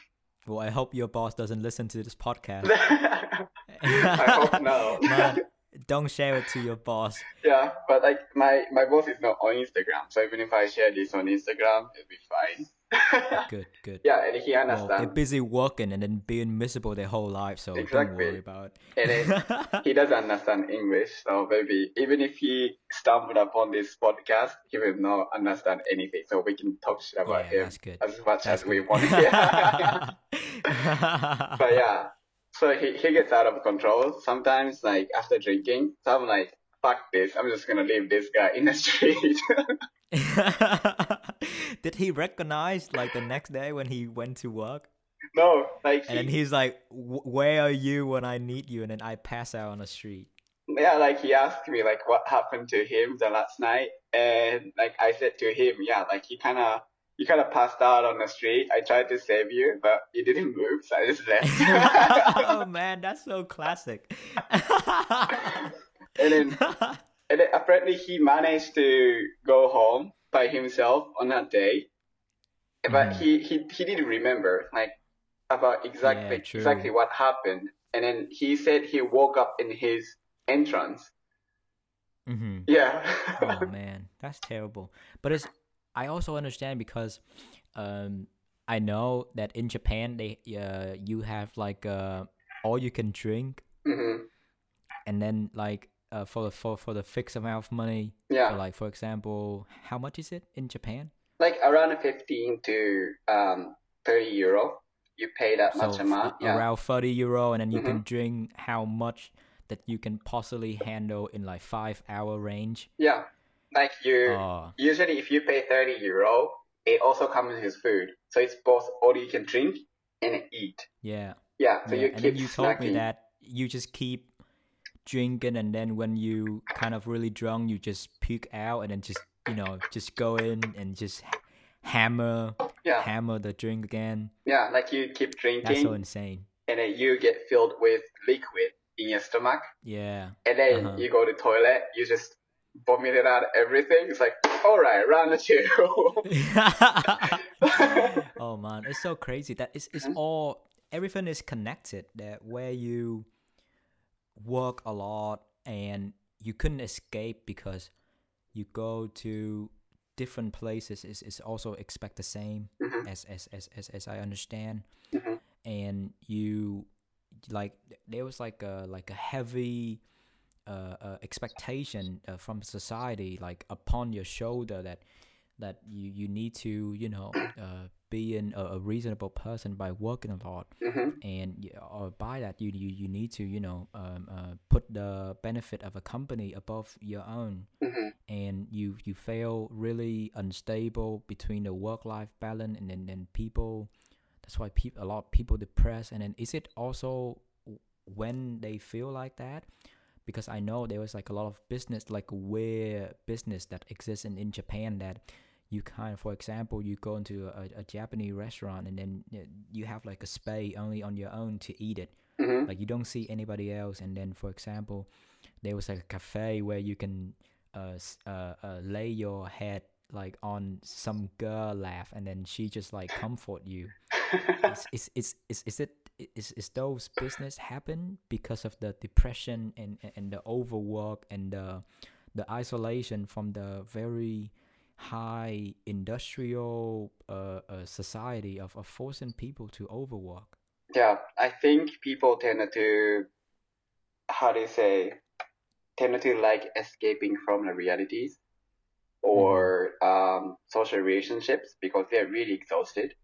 Well, I hope your boss doesn't listen to this podcast. I hope not. Man, don't share it to your boss. yeah, but like my my boss is not on Instagram, so even if I share this on Instagram, it'll be fine. Good, good. yeah, and he Well, they're busy working and then being miserable their whole life, so don't worry about it. then he doesn't understand English, so maybe even if he stumbled upon this podcast, he will not understand anything. So we can talk shit about yeah, him that's good. as much That's as we want. But yeah, so he, he gets out of control sometimes. Like after drinking, so I'm like, fuck this. I'm just gonna leave this guy in the street. Did he recognize like the next day when he went to work? no, like And he's like, "Wh- "Where are you when I need you?" And then I pass out on the street. yeah, like he asked me like what happened to him the last night, and like I said to him, yeah, like he kind of. You kind of passed out on the street. I tried to save you, but you didn't move, so I just left. oh man, that's so classic. and then And then apparently he managed to go home by himself on that day. But Mhm. he, he, he didn't remember like about exactly Yeah, exactly what happened. And then he said he woke up in his entrance. hmm Yeah. Oh man, that's terrible. But it's I also understand because um I know that in Japan they uh you have like uh all you can drink hmm and then like uh for the for for the fixed amount of money Yeah. for like for example how much is it in Japan? Like around 15 to um 30 euro. You pay that much amount. f- Yeah. around 30 euro and then you Mhm. can drink how much that you can possibly handle in like 5 hour range. Yeah. Like you Oh, usually if you pay 30 euro, it also comes with food. So it's both all you can drink and eat. yeah. Yeah, so yeah. you and keep then you told me that you just keep drinking and then when you kind of really drunk you just puke out and then just you know just go in and just hammer Yeah, hammer the drink again yeah, like you keep drinking. that's so insane and then you get filled with liquid in your stomach yeah and then Uh-huh. you go to toilet, you just vomit it out everything. It's like, all right, round two. oh man it's so crazy that it's, it's Mhm. all everything is connected that where you work a lot and you couldn't escape because you go to different places is, is also expect the same Mhm. as, as, as, as, as I understand Mhm. and you like there was like a like a heavy uh, uh, expectation uh, from society like upon your shoulder that that you, you need to you know uh, be in a, a reasonable person by working a lot. Hmm and or by that you, you you need to you know um, uh, put the benefit of a company above your own. Hmm and you you feel really unstable between the work life balance and then, then people. That's why people a lot of people depressed. And then is it also when they feel like that because i know there was like a lot of business like weird business that exists in, in japan that you kind of for example you go into a, a japanese restaurant and then you have like a space only on your own to eat it. Hmm like you don't see anybody else. And then for example there was like a cafe where you can uh, uh, uh lay your head like on some girl lap and then she just like comfort you. Is is is is, is it is, is those business happen because of the depression and and- the overwork and the the isolation from the very high industrial uh, uh society of, of forcing people to overwork Yeah, I think people tend to, how do you say, tend to like escaping from the realities or um, social relationships because they're really exhausted.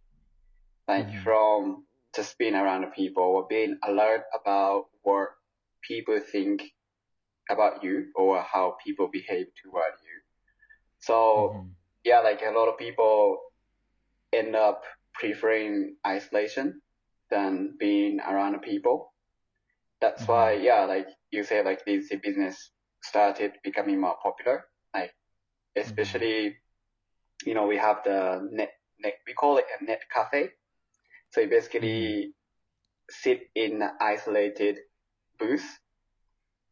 Like Mhm. from just being around people or being alert about what people think about you or how people behave toward you. So Mhm. yeah, like a lot of people end up preferring isolation than being around people. That's why, yeah, like you say, like this business started becoming more popular. Like, especially, you know, we have the net, net, we call it a net cafe. So you basically sit in an isolated booth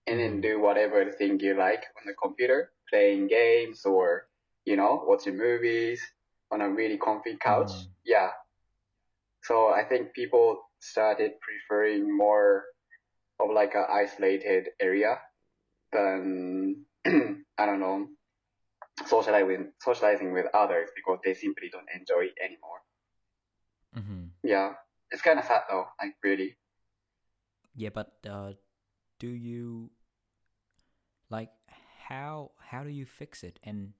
and then Mhm. do whatever thing you like on the computer, playing games or, you know, watching movies on a really comfy couch. Mhm. Yeah. So I think people started preferring more of like an isolated area than I don't know socializing socializing with others because they simply don't enjoy it anymore. Mm-hmm. Yeah, it's kind of sad though. Like really. Yeah, but uh, do you like how how do you fix it? And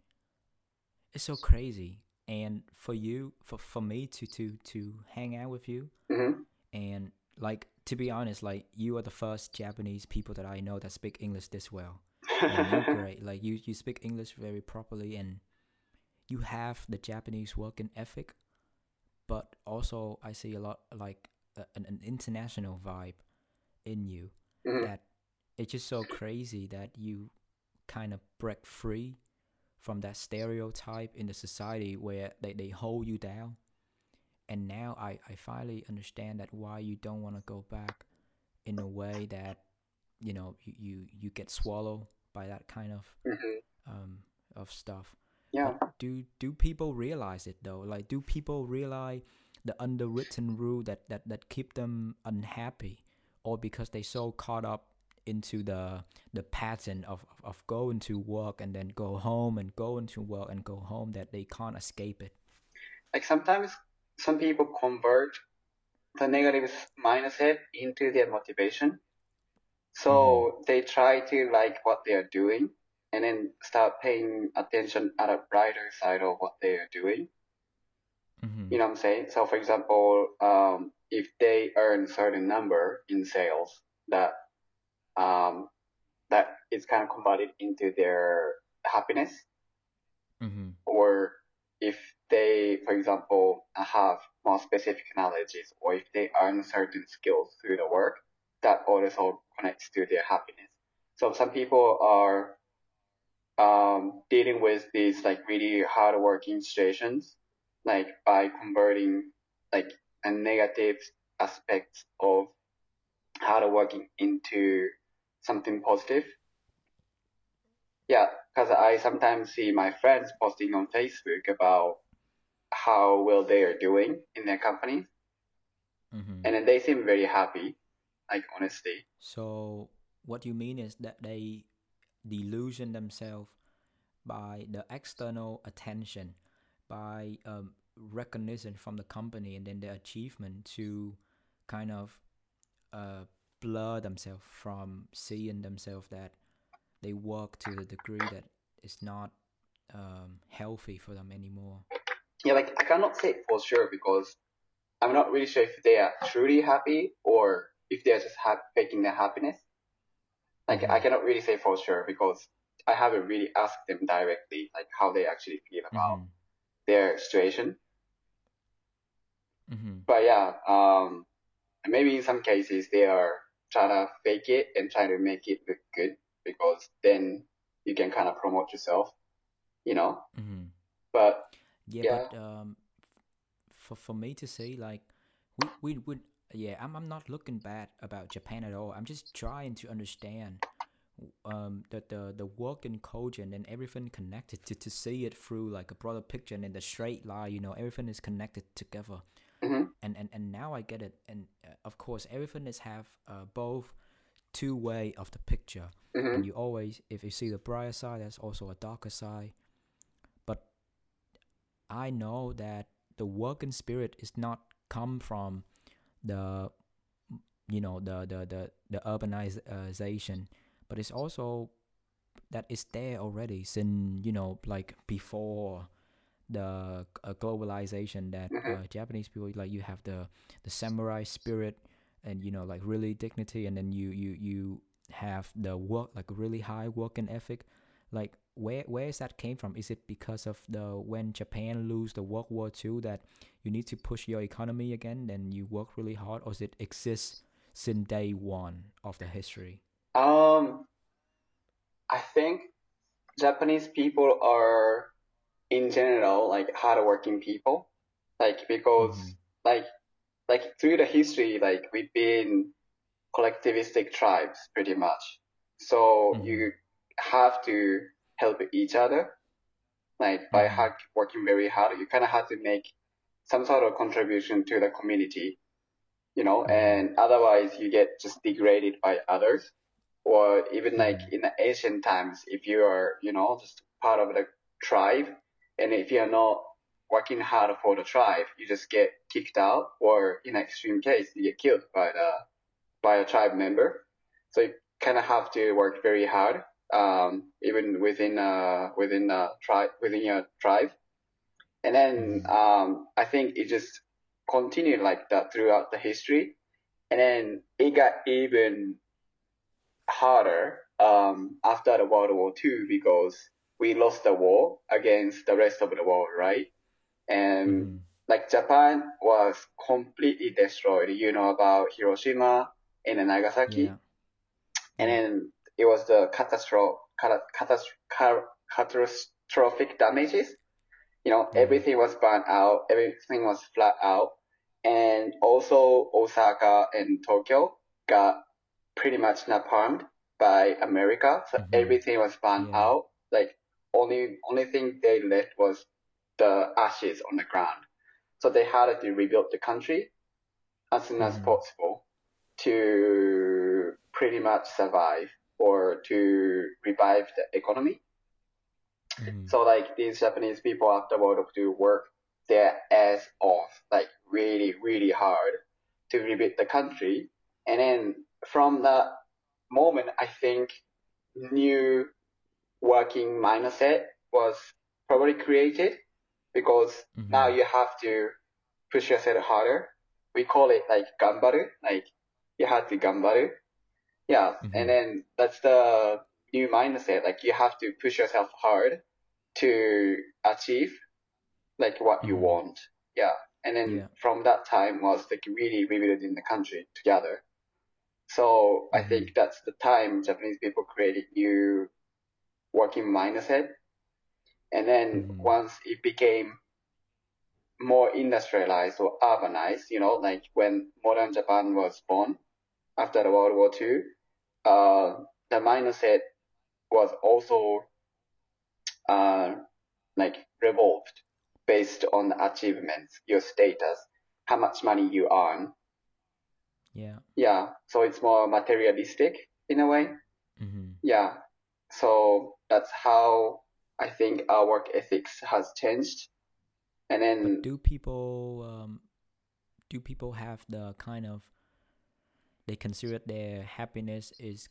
it's so crazy. And for you, for for me to to to hang out with you, hmm and like to be honest, like you are the first Japanese people that I know that speak English this well. And you're great. Like you you speak English very properly, and you have the Japanese working ethic, but also I see a lot like a, an, an international vibe in you hmm that it's just so crazy that you kind of break free from that stereotype in the society where they, they hold you down. And now I, I finally understand that why you don't want to go back in a way that you know you, you, you get swallowed by that kind of hmm um of stuff Yeah. but do do people realize it though? Like do people realize the underwritten rule that that that keep them unhappy? Or because they so caught up into the the pattern of of going to work and then go home and go into work and go home that they can't escape it? Like sometimes some people convert the negative mindset into their motivation. So mm-hmm. they try to like what they are doing and then start paying attention at a brighter side of what they are doing. mm-hmm. You know what I'm saying? So for example, um, if they earn certain number in sales that um, that is kind of converted into their happiness, Mm-hmm. or if they, for example, have more specific knowledges, or if they earn certain skills through the work, that also connects to their happiness. So some people are um, dealing with these like really hardworking situations, like by converting like a negative aspects of hardworking into something positive. Yeah, because I sometimes see my friends posting on Facebook about how well they are doing in their company, Mm-hmm. and then they seem very happy, like honestly. So what you mean is that they delusion themselves by the external attention, by um, recognition from the company, and then their achievement to kind of uh, blur themselves from seeing themselves that they work to the degree that it's not um, healthy for them anymore. Yeah, like I cannot say for sure because I'm not really sure if they are truly happy or if they are just ha- faking their happiness. I Mhm. cannot really say for sure because I haven't really asked them directly like how they actually feel about Mhm. their situation. Mhm. But yeah, um, maybe in some cases they are trying to fake it and trying to make it look good because then you can kind of promote yourself, you know. Mhm. But Yeah, Yeah. but um, for for me to say like, we we would yeah, I'm I'm not looking bad about Japan at all. I'm just trying to understand um the the the work and culture and everything connected to to see it through like a broader picture and in the straight line. You know, everything is connected together. mhm, And and and now I get it. And uh, of course, everything is have uh, both two way of the picture mhm, and you always if you see the brighter side there's also a darker side but i know that the working spirit is not come from the you know the the the, the urbanization but it's also that it's there already since you know like before the uh, globalization that uh, japanese people like you have the the samurai spirit and you know like really dignity and then you you you have the work like really high working ethic. Like where where is that came from is it because of the when japan lose the world war ii that you need to push your economy again and you work really hard or does it exist since day one of the history Um, I think Japanese people are, in general, like hardworking people. Like because, Mhm. like, like through the history, like we've been collectivistic tribes pretty much. So Mhm. you have to help each other. Like by mm-hmm. hard, working very hard, you kind of have to make some sort of contribution to the community, you know, mm-hmm. and otherwise you get just degraded by others. Or even mm-hmm. like in the ancient times, if you are, you know, just part of the tribe, and if you're not working hard for the tribe, you just get kicked out, or in extreme case, you get killed by the by a tribe member. So you kind of have to work very hard, um, even within uh within a tribe within your tribe. And then um, I think it just continued like that throughout the history, and then it got even harder um, after the World War II because we lost the war against the rest of the world, right? And Mhm. like Japan was completely destroyed. You know about Hiroshima and Nagasaki, Yeah. and then it was the catastrophe, catastrophic, catastrophic damages. You know, Yeah. everything was burned out, everything was flat out, and also Osaka and Tokyo got pretty much napalmed by America. So Mhm. everything was burned Yeah. out. Like only only thing they left was the ashes on the ground. So they had to rebuild the country as soon as Mhm. possible to pretty much survive or to revive the economy. Mhm. So like these Japanese people after World War II work their ass off, like really, really hard to rebuild the country. And then from that moment, I think new working mindset was probably created because Mhm. now you have to push yourself harder. We call it like gambaru, like you have to gambaru. Yeah, Mhm. and then that's the new mindset. Like you have to push yourself hard to achieve like what you Mhm. want. Yeah, and then Yeah. from that time was like really rebuilding the country together. So I Mhm. think that's the time Japanese people created new working mindset. And then Mhm. once it became more industrialized or urbanized, you know, like when modern Japan was born after the World War II, uh, the mindset was also uh, like revolved based on achievements, your status, how much money you earn. Yeah. Yeah, so it's more materialistic in a way. Mhm. Yeah, so that's how I think our work ethics has changed. And then But do people um, do people have the kind of they consider their happiness is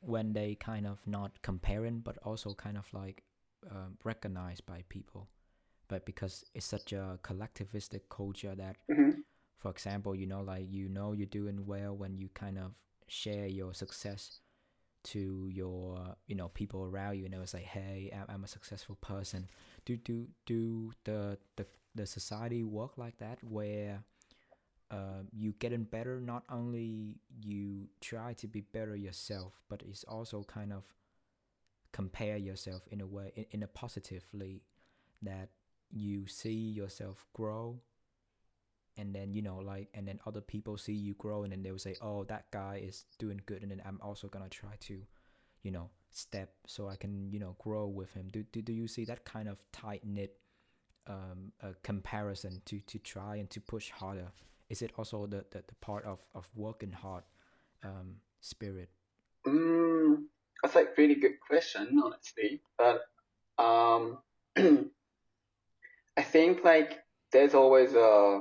when they kind of not comparing but also kind of like um, recognized by people but because it's such a collectivistic culture that Mhm. for example you know like you know you're doing well when you kind of share your success to your you know people around you and they will say hey I'm, I'm a successful person do do do the the, the society work like that where uh, you getting better not only you try to be better yourself but it's also kind of compare yourself in a way in, in a positively that you see yourself grow and then you know like and then other people see you grow and then they will say oh that guy is doing good and then i'm also gonna try to you know step so i can you know grow with him. Do, do, do you see that kind of tight knit um, uh, comparison to to try and to push harder is it also the, the, the part of, of working hard um, spirit Mm, that's like really good question, honestly. But um, I think like there's always a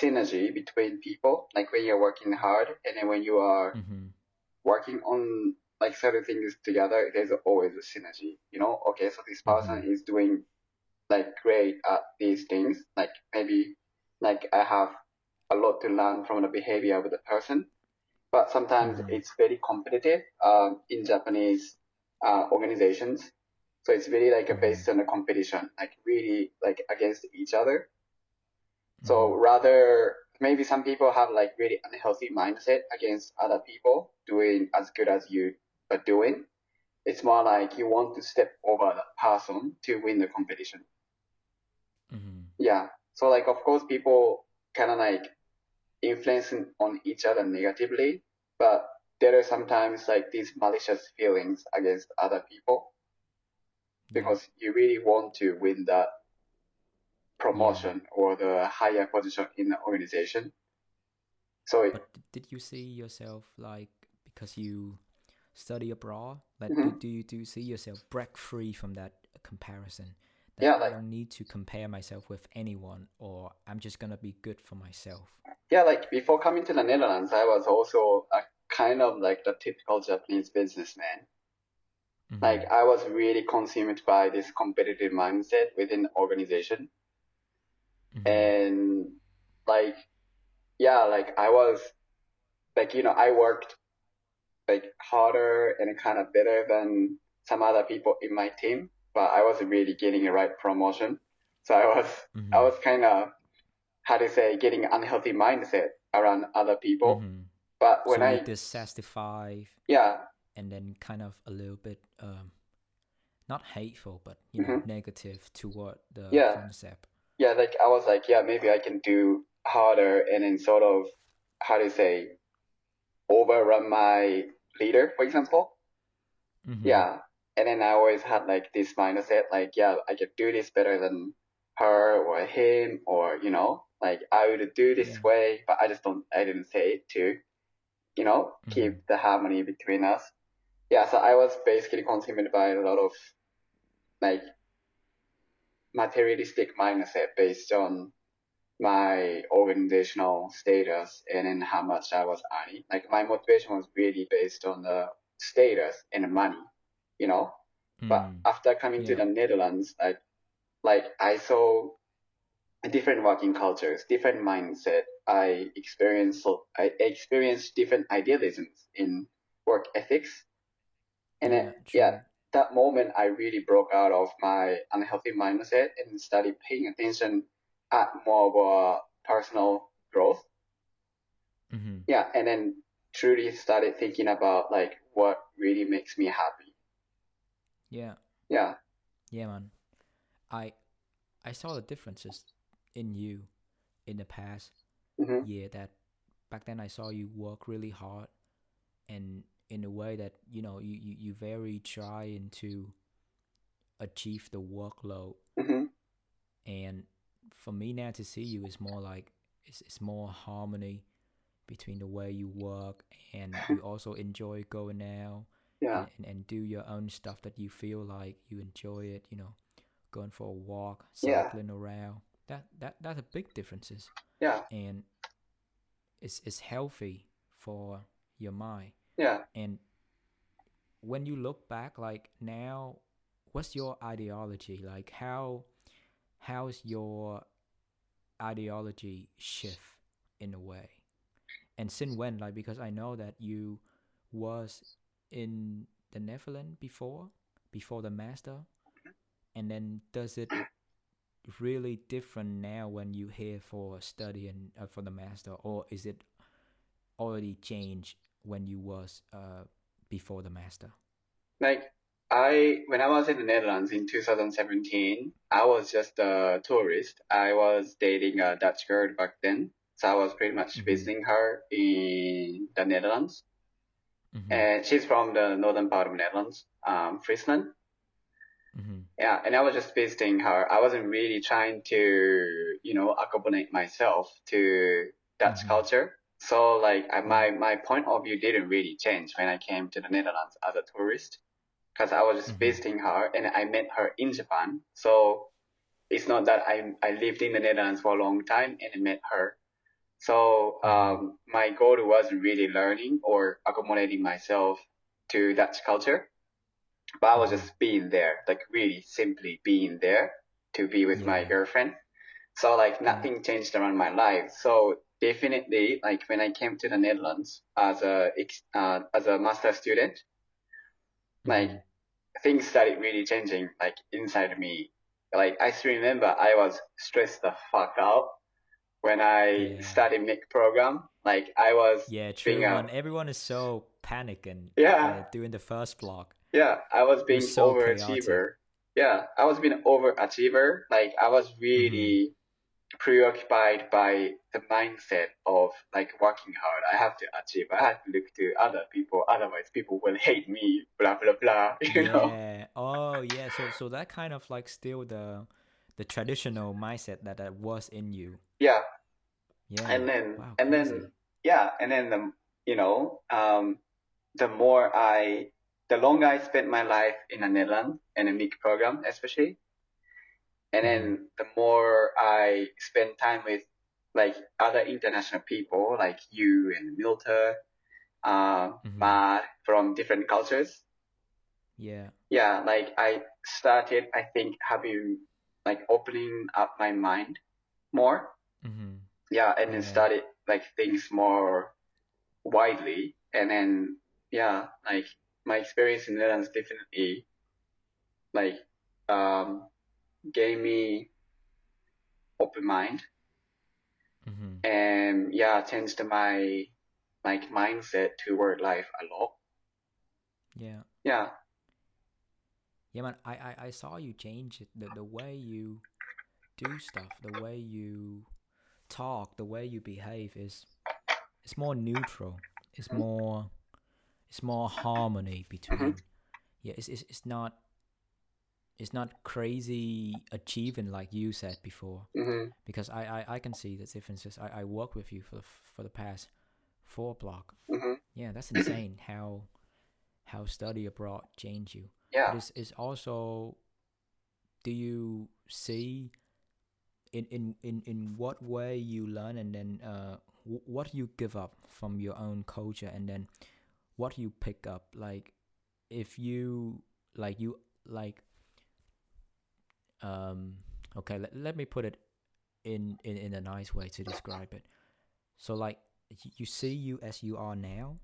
synergy between people. Like when you're working hard, and then when you are mm-hmm. working on like certain things together, there's always a synergy. You know, okay, so this person is doing like great at these things. Like maybe like I have a lot to learn from the behavior of the person but sometimes Mhm. it's very competitive um, in Japanese uh, organizations. So it's really like a Mhm. based on the competition, like really like against each other. So Mhm. rather, maybe some people have like really unhealthy mindset against other people doing as good as you are doing. It's more like you want to step over that person to win the competition. Mhm. Yeah. So like, of course, people kind of like influencing on each other negatively, but there are sometimes like these malicious feelings against other people Yeah. because you really want to win that promotion or the higher position in the organization. So But did you see yourself like because you study abroad? Like, Mhm. do, do you do you see yourself break free from that comparison? That Yeah, I don't need to compare myself with anyone, or I'm just gonna be good for myself. Yeah, like before coming to the Netherlands, I was also a kind of like the typical Japanese businessman. Mhm. Like I was really consumed by this competitive mindset within the organization. Mhm. and like yeah like i was like you know i worked like harder and kind of better than some other people in my team but i wasn't really getting the right promotion so i was Mhm. i was kind of how to say getting unhealthy mindset around other people Mhm. but when so i dissatisfied yeah and then kind of a little bit um not hateful but you know Mhm. negative toward the Yeah. concept yeah, like I was like, yeah, maybe I can do harder and then sort of, how to say, overrun my leader, for example. Mhm. Yeah. And then I always had like this mindset, like, yeah, I could do this better than her or him, or, you know, like I would do this Yeah. way, but I just don't, I didn't say it to, you know, keep the harmony between us. Yeah. So I was basically consumed by a lot of like materialistic mindset based on my organizational status and then how much I was earning. Like my motivation was really based on the status and the money, you know. But Mm. after coming to the Netherlands, like like I saw different working cultures, different mindset. I experienced I experienced different idealisms in work ethics. And yeah, then true. yeah, that moment I really broke out of my unhealthy mindset and started paying attention at more of a personal growth. Mhm. Yeah, and then truly started thinking about like what really makes me happy. yeah Yeah. Yeah, man. I I saw the differences in you in the past hmm year that back then I saw you work really hard and in a way that, you know, you, you, you very trying to achieve the workload hmm and for me now to see you is more like it's, it's more harmony between the way you work and you also enjoy going out Yeah. and, and, do your own stuff that you feel like you enjoy it you know going for a walk Yeah. cycling around that that that's a big differences. Yeah. and it's it's healthy for your mind. Yeah. and when you look back like now what's your ideology? Like how how's your ideology shift in a way? And since when? Like because i know that you was in the netherlands before before the master. Mm-hmm. And then does it really different now when you here for study and uh, for the master or is it already changed when you was uh before the master Like I, when I was in the Netherlands in 2017, I was just a tourist. I was dating a Dutch girl back then. So I was pretty much Mhm. visiting her in the Netherlands. mm-hmm. And she's from the northern part of Netherlands, um, Friesland. Mm-hmm. Yeah, and I was just visiting her. I wasn't really trying to, you know, accommodate myself to Dutch Mhm. culture. So like I, my my point of view didn't really change when I came to the Netherlands as a tourist, because I was just Mhm. visiting her and I met her in Japan. So it's not that I I lived in the Netherlands for a long time and I met her. So um, my goal wasn't really learning or accommodating myself to Dutch culture, but I was just being there, like really simply being there to be with my girlfriend. So like nothing changed around my life. So definitely, like when I came to the Netherlands as a uh, as a master student, like Mhm. things started really changing, like inside me. Like I still remember I was stressed the fuck out when I Yeah. studied MIC program. Like I was yeah true a everyone is so panicking Yeah. uh, during the first block Yeah, I was being was so overachiever. Yeah, I was being overachiever. Like I was really preoccupied by the mindset of like working hard. I have to achieve. I have to look to other people. Otherwise, people will hate me. Blah blah blah. You know. oh yeah so so that kind of like still the the traditional mindset that, that was in you. Yeah. Yeah. And then Wow, and crazy. then yeah, and then the you know, um, the more I, the longer I spent my life in the Netherlands and a MIG program, especially, and then the more I spend time with like other international people like you and Milter, uh, Mhm. Matt from different cultures. yeah. Yeah, like I started, I think, having like opening up my mind more Mm-hmm. yeah and then Yeah. started like things more widely and then yeah like my experience in Netherlands definitely like um gave me open mind Mm-hmm. and yeah changed my like mindset toward life a lot Yeah. yeah Yeah, man. I, I, I saw you change it. The, the way you do stuff, the way you talk, the way you behave is it's more neutral. It's more it's more harmony between. Yeah, it's, it's it's not it's not crazy achieving like you said before. hmm Because I, I, I can see the differences. I, I work with you for the, for the past four block. hmm Yeah, that's insane how how study abroad change you. yeah But it's, it's also do you see in, in, in, in what way you learn and then uh, w- what you give up from your own culture and then what you pick up like if you like you like um okay let, let me put it in, in in a nice way to describe it. So like you see you as you are now.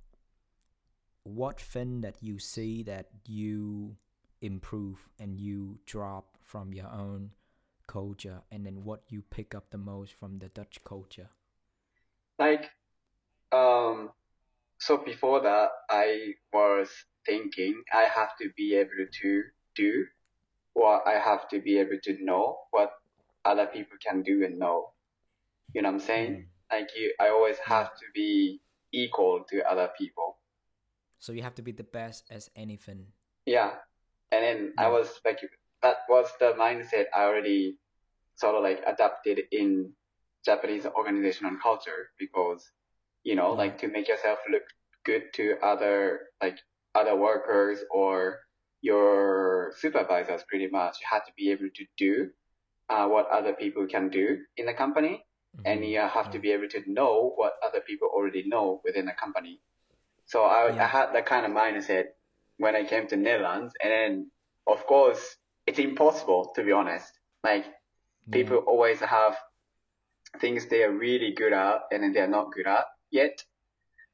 What thing that you see that you improve and you drop from your own culture and then what you pick up the most from the dutch culture? Like um so before that i was thinking i have to be able to do what i have to be able to know what other people can do and know. You know what i'm saying? Mhm. like you i always have to be equal to other people. So you have to be the best as anything. Yeah. And then i was like that was the mindset i already sort of like adapted in japanese organizational culture because you know like to make yourself look good to other like other workers or your supervisors pretty much you have to be able to do uh, what other people can do in the company and Mhm. you have to be able to know what other people already know within the company. So I, Yeah. I had that kind of mindset when I came to Netherlands, and then of course it's impossible to be honest. Like Yeah. people always have things they are really good at and then they're not good at yet.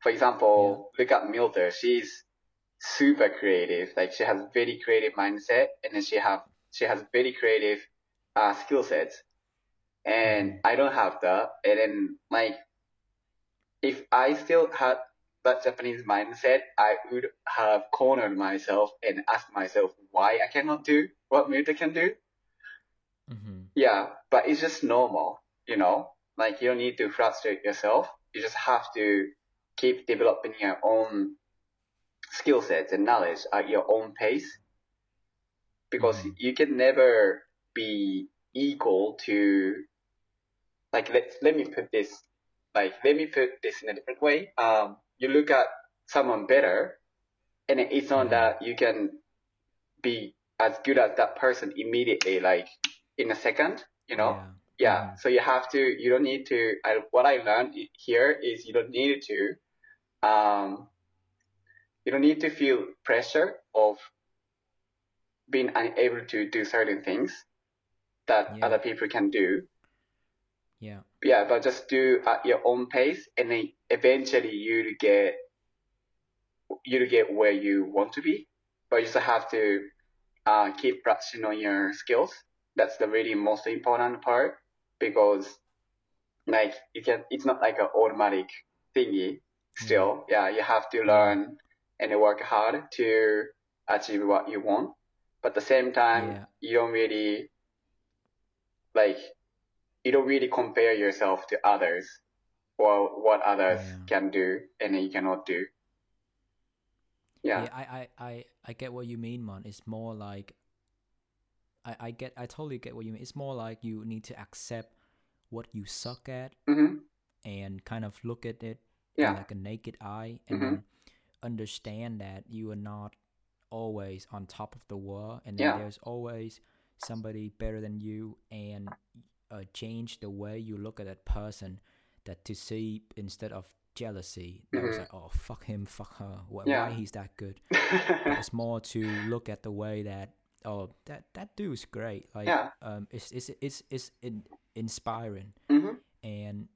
For example, look at Milter. She's super creative. Like she has very creative mindset and then she have she has very creative uh, skill sets. And Mhm. I don't have that. And then like if I still had that Japanese mindset, I would have cornered myself and asked myself why I cannot do what Milter can do. Mhm. Yeah, but it's just normal, you know? Like you don't need to frustrate yourself. You just have to keep developing your own skill sets and knowledge at your own pace. Because Mhm. you can never be equal to like let let me put this like let me put this in a different way. Um you look at someone better and it's not Mhm. that you can be as good as that person immediately like in a second, you know? yeah Yeah. Mhm. So you have to, you don't need to, I, what I learned here is you don't need to, um, you don't need to feel pressure of being unable to do certain things that Yeah. other people can do. yeah Yeah, but just do at your own pace and then eventually you get, you get where you want to be. But you just have to, uh, keep practicing on your skills. That's the really most important part because like you can it's not like an automatic thingy still. Mm-hmm. Yeah, you have to learn and work hard to achieve what you want. But at the same time Yeah. you don't really like you don't really compare yourself to others or what others Yeah. can do and you cannot do. Yeah. Yeah I, I i i get what you mean man. It's more like I, I get I totally get what you mean. It's more like you need to accept what you suck at hmm and kind of look at it Yeah. like a naked eye and Mhm. understand that you are not always on top of the world and Yeah. there's always somebody better than you and uh, change the way you look at that person that to see instead of jealousy that was Mhm. like oh fuck him fuck her why, Yeah. why he's that good it's more to look at the way that oh that that dude's great like Yeah. um it's it's it's, it's in, inspiring hmm and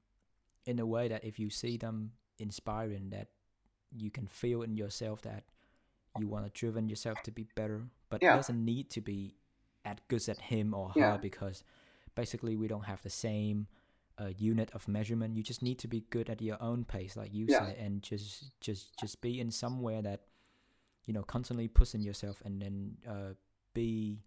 in a way that if you see them inspiring that you can feel in yourself that you want to driven yourself to be better but Yeah. it doesn't need to be as good as him or her Yeah. because basically we don't have the same uh, unit of measurement you just need to be good at your own pace like you Yeah. said and just just just be in somewhere that you know constantly pushing yourself and then uh, be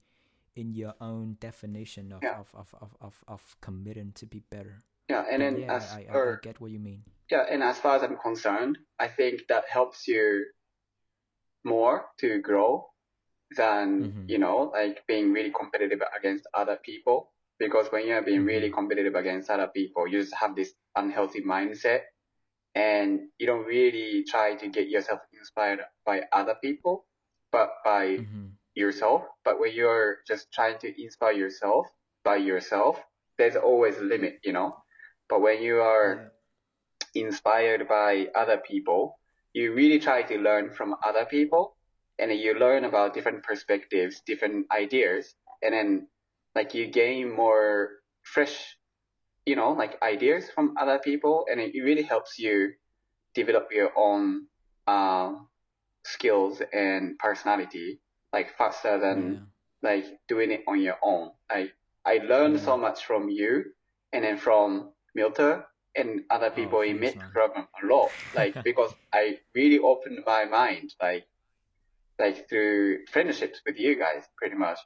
in your own definition of, Yeah. of, of, of, of, of committing to be better Yeah. And then yeah, as I, I, I get what you mean. Yeah, and as far as I'm concerned, I think that helps you more to grow than, Mhm. you know, like being really competitive against other people. Because when you're being really Mhm. competitive against other people, you just have this unhealthy mindset and you don't really try to get yourself inspired by other people, but by hmm yourself. But when you're just trying to inspire yourself by yourself, there's always a limit, you know. But when you are inspired by other people, you really try to learn from other people and you learn about different perspectives, different ideas, and then like you gain more fresh, you know, like ideas from other people and it really helps you develop your own um, skills and personality like faster than yeah. like doing it on your own. I I learned so Mm. much from you and then from Milton and other people in thanks, Mid program a lot. Like because I really opened my mind like like through friendships with you guys pretty much.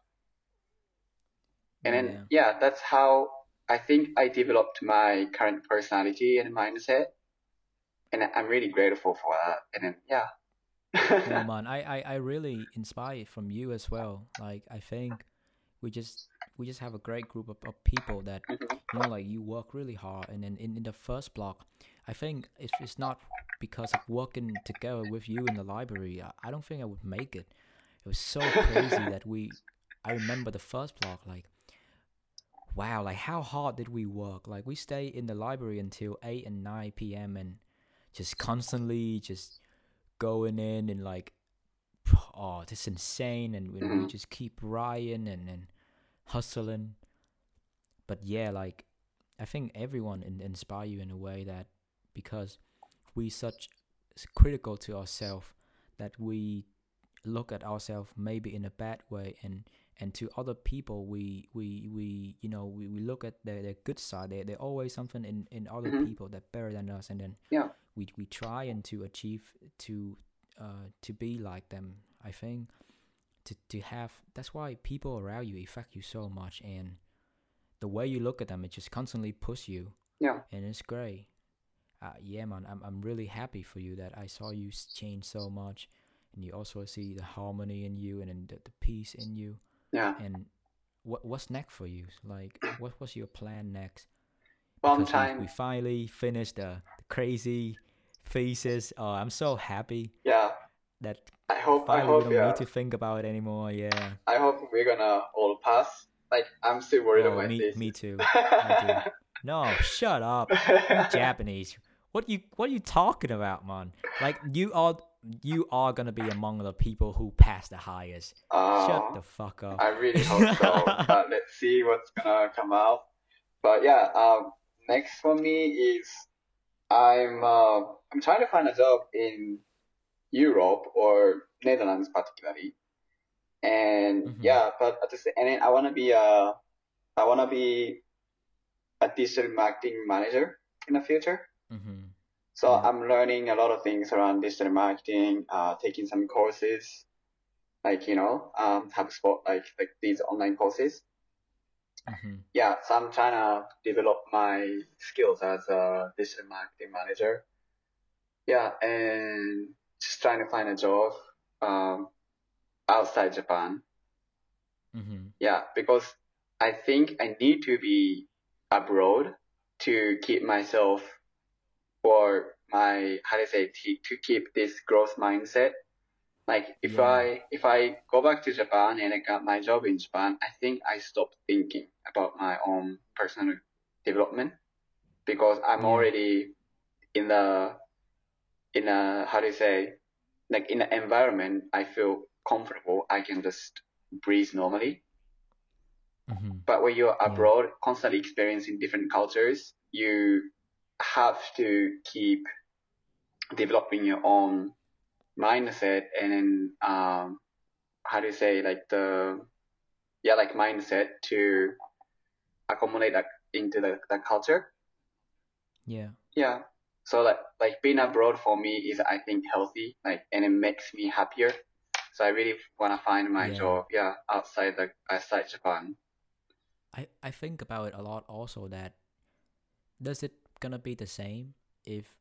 And then yeah, that's how I think I developed my current personality and mindset. And I'm really grateful for that. And then yeah. No man, I, I, I really inspired from you as well. Like I think we just we just have a great group of, of people that Mhm. you know like you work really hard and then in, in the first block I think if it's not because of working together with you in the library, I, I don't think I would make it. It was so crazy that we I remember the first block like wow, like how hard did we work? Like we stay in the library until eight and nine PM and just constantly just going in and like oh this is insane and we, we Mhm. just keep writing and, and hustling but yeah like i think everyone in, inspire you in a way that because we such critical to ourselves that we look at ourselves maybe in a bad way and and to other people we we we you know we, we look at their, their good side there there always something in in other Mhm. people that better than us and then Yeah. We we try and to achieve to uh to be like them i think. To to have that's why people around you affect you so much and the way you look at them it just constantly push you. Yeah. and it's great. Uh, yeah man I'm, I'm really happy for you that i saw you change so much and you also see the harmony in you and the, the peace in you. Yeah. and what what's next for you? Like what was your plan next? I'm because we, we finally finished the crazy thesis oh i'm so happy Yeah. that I hope. I hope. don't Yeah. need to think about it anymore yeah I hope we're gonna all pass. Like I'm still worried oh, about me, this. me too no shut up you Japanese. What you what are you talking about, man? Like you are you are gonna be among the people who pass the highest. Shut Uh, the fuck up. I really hope so. but let's see what's gonna come out. But yeah, um, next for me is I'm uh, I'm trying to find a job in Europe or Netherlands particularly. And Mhm. yeah, but at the same, and then I wanna be a I wanna be a digital marketing manager in the future. hmm So Yeah. I'm learning a lot of things around digital marketing, uh, taking some courses, like, you know, um, HubSpot, like, like these online courses. hmm Yeah, so I'm trying to develop my skills as a digital marketing manager. Yeah, and just trying to find a job, um, outside Japan. Mm-hmm. Yeah, because I think I need to be abroad to keep myself or my how do you say to, to keep this growth mindset. Like if Yeah. I if I go back to Japan and I got my job in Japan, I think I stopped thinking about my own personal development because I'm Yeah. already in the in a how do you say like in an environment I feel comfortable. I can just breathe normally. Mm-hmm. But when you're Yeah. abroad, constantly experiencing different cultures, you have to keep developing your own mindset and then um, how do you say like the yeah like mindset to accommodate that into the, the culture. Yeah. Yeah. So like like being abroad for me is I think healthy like and it makes me happier. So I really want to find my Yeah. job yeah outside the outside Japan. I, I think about it a lot also that does it gonna be the same if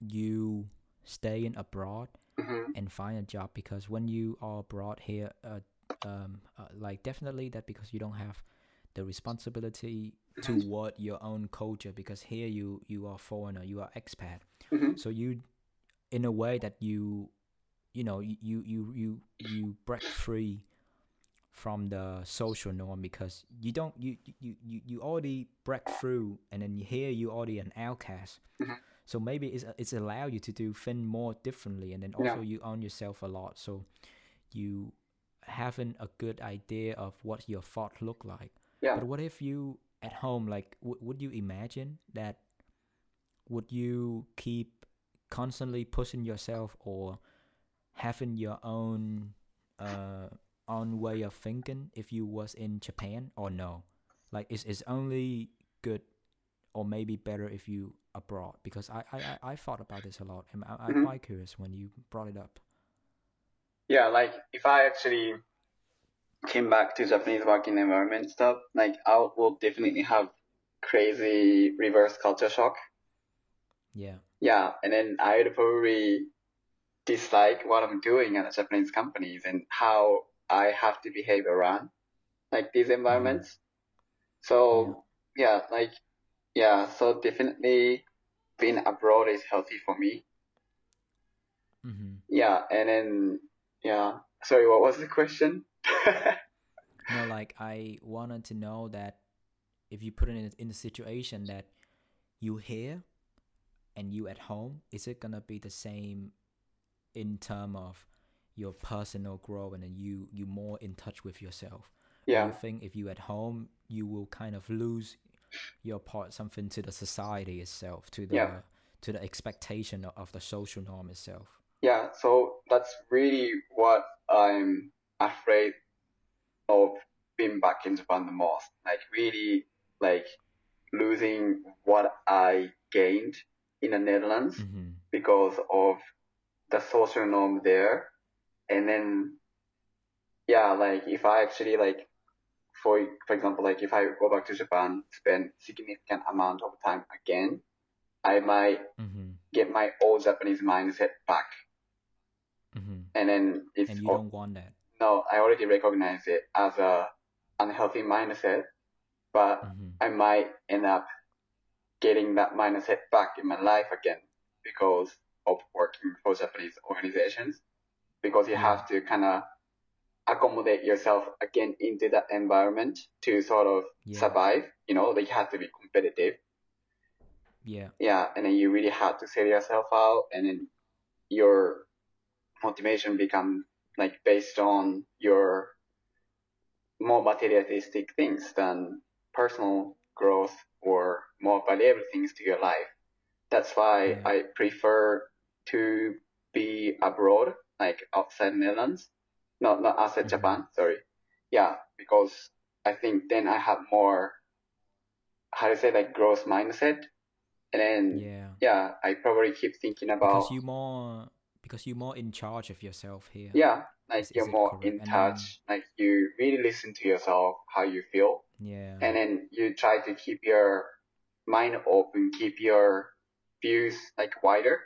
you stay in abroad hmm and find a job because when you are abroad here uh, um uh, like definitely that because you don't have the responsibility toward your own culture because here you you are foreigner you are expat. Hmm so you in a way that you you know you you you you, break free from the social norm because you don't you you you, you already break through and then here you already an outcast. Mhm. so maybe it's it's allow you to do things more differently and then Yeah. also you own yourself a lot. So you having a good idea of what your thought look like Yeah. but what if you at home like w- would you imagine that would you keep constantly pushing yourself or having your own uh own way of thinking if you was in Japan or no like is is only good or maybe better if you abroad because I I, I- thought about this a lot and I, I'm Mhm. quite curious when you brought it up Yeah, like if I actually came back to Japanese working environment stuff, like I will definitely have crazy reverse culture shock. yeah Yeah, and then I'd probably dislike what I'm doing at Japanese companies and how I have to behave around like these environments. So yeah, like yeah, so definitely being abroad is healthy for me. mm-hmm. Yeah, and then yeah. Sorry, what was the question? No, like I wanted to know that if you put it in in the situation that you here and you at home, is it gonna be the same in term of your personal growth and you you more in touch with yourself? Yeah. you think if you at home, you will kind of lose your part something to the society itself, to the Yeah. to the expectation of the social norm itself. Yeah, so that's really what I'm afraid of being back in Japan the most. Like really like losing what I gained in the Netherlands Mm-hmm. because of the social norm there. And then yeah, like if I actually like for for example, like if I go back to Japan, spend significant amount of time again, I might Mm-hmm. get my old Japanese mindset back. Mm-hmm. And then it's And you al- don't want that. No, I already recognize it as a unhealthy mindset, but Mm-hmm. I might end up getting that mindset back in my life again because of working for Japanese organizations. Because you Yeah. have to kind of accommodate yourself again into that environment to sort of Yeah. survive. You know, like you have to be competitive. Yeah. Yeah, and then you really have to sell yourself out, and then your motivation becomes like based on your more materialistic things than personal growth or more valuable things to your life. That's why. I prefer to be abroad, like outside Netherlands, not not outside Mhm. Japan. Sorry, yeah, because I think then I have more how to say like growth mindset, and then Yeah. yeah, I probably keep thinking about because you more because you're more in charge of yourself here. yeah, like Is- is you're it more in touch, like you really listen to yourself, how you feel, Yeah. and then you try to keep your mind open, keep your views like wider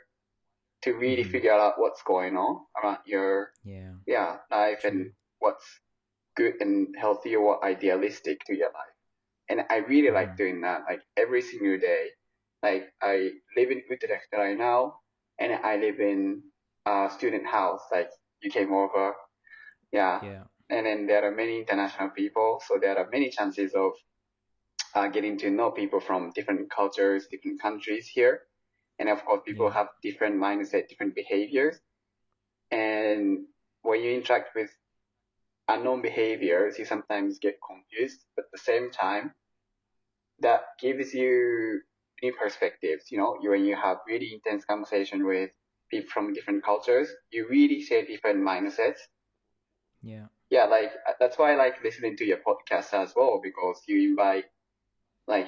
to really Mhm. figure out what's going on around your yeah. yeah life True. and what's good and healthy or idealistic to your life. And I really Mm. like doing that, like every single day. Like I live in Utrecht right now, and I live in a student house. Like you came over, yeah. Yeah. And then there are many international people, so there are many chances of uh, getting to know people from different cultures, different countries here. And of course, people Yeah. have different mindset, different behaviors. And when you interact with unknown behaviors, you sometimes get confused. But at the same time, that gives you new perspectives. You know, when you have really intense conversation with people from different cultures, you really share different mindsets. Yeah. Yeah, like that's why I like listening to your podcast as well because you invite like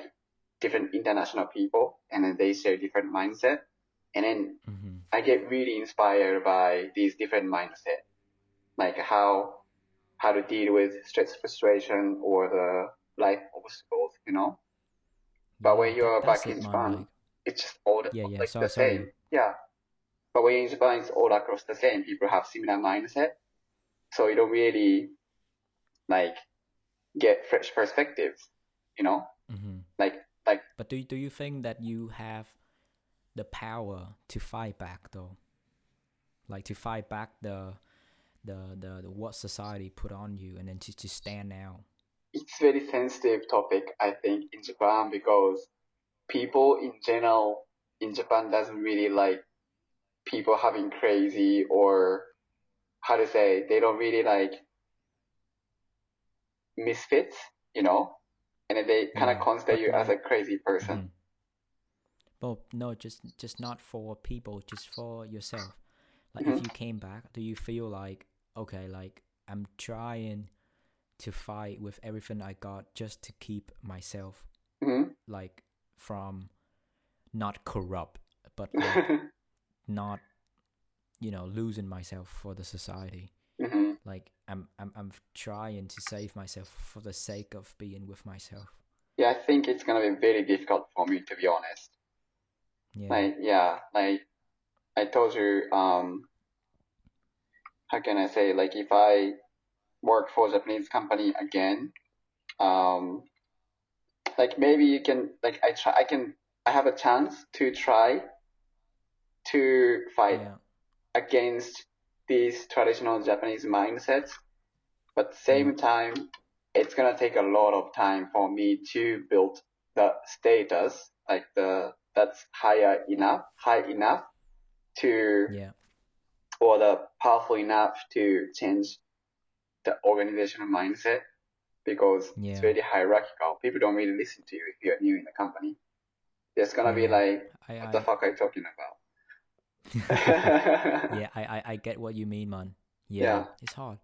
different international people and then they share different mindset, and then hmm I get really inspired by these different mindset, like how how to deal with stress, frustration, or the life obstacles. You know, But when you're back in Japan, it's just all the, Yeah, yeah, like so- the sorry. same. Yeah, but when Japan, it's all across the same. People have similar mindset, so you don't really like get fresh perspectives. You know, hmm like like But do do you think that you have the power to fight back though? Like to fight back the the the, the what society put on you and then to, to stand out. it's very sensitive topic, I think, in Japan because people in general in Japan doesn't really like people having crazy or how to say they don't really like misfits, you know, and then they kind of Yeah, consider you as a crazy person. Mhm. Well, no, just just not for people, just for yourself. Like if Mhm. you came back, do you feel like okay, like I'm trying to fight with everything I got just to keep myself hmm like from not corrupt, but like not you know losing myself for the society. hmm Like I'm I'm I'm trying to save myself for the sake of being with myself. Yeah, I think it's gonna be very difficult for me to be honest. Yeah. Like, yeah, like I told you, um, how can I say, like if I work for Japanese company again, um, like maybe you can, like I try, I can, I have a chance to try to fight yeah. against these traditional Japanese mindsets, but at the same mm. time, it's gonna take a lot of time for me to build the status, like the that's higher enough, high enough to, Yeah. or the powerful enough to change the organizational mindset because Yeah. it's very hierarchical. People don't really listen to you if you're new in the company. It's gonna be like, I, what I the fuck are you talking about? yeah, I, I, I get what you mean, man. Yeah, Yeah. it's hard.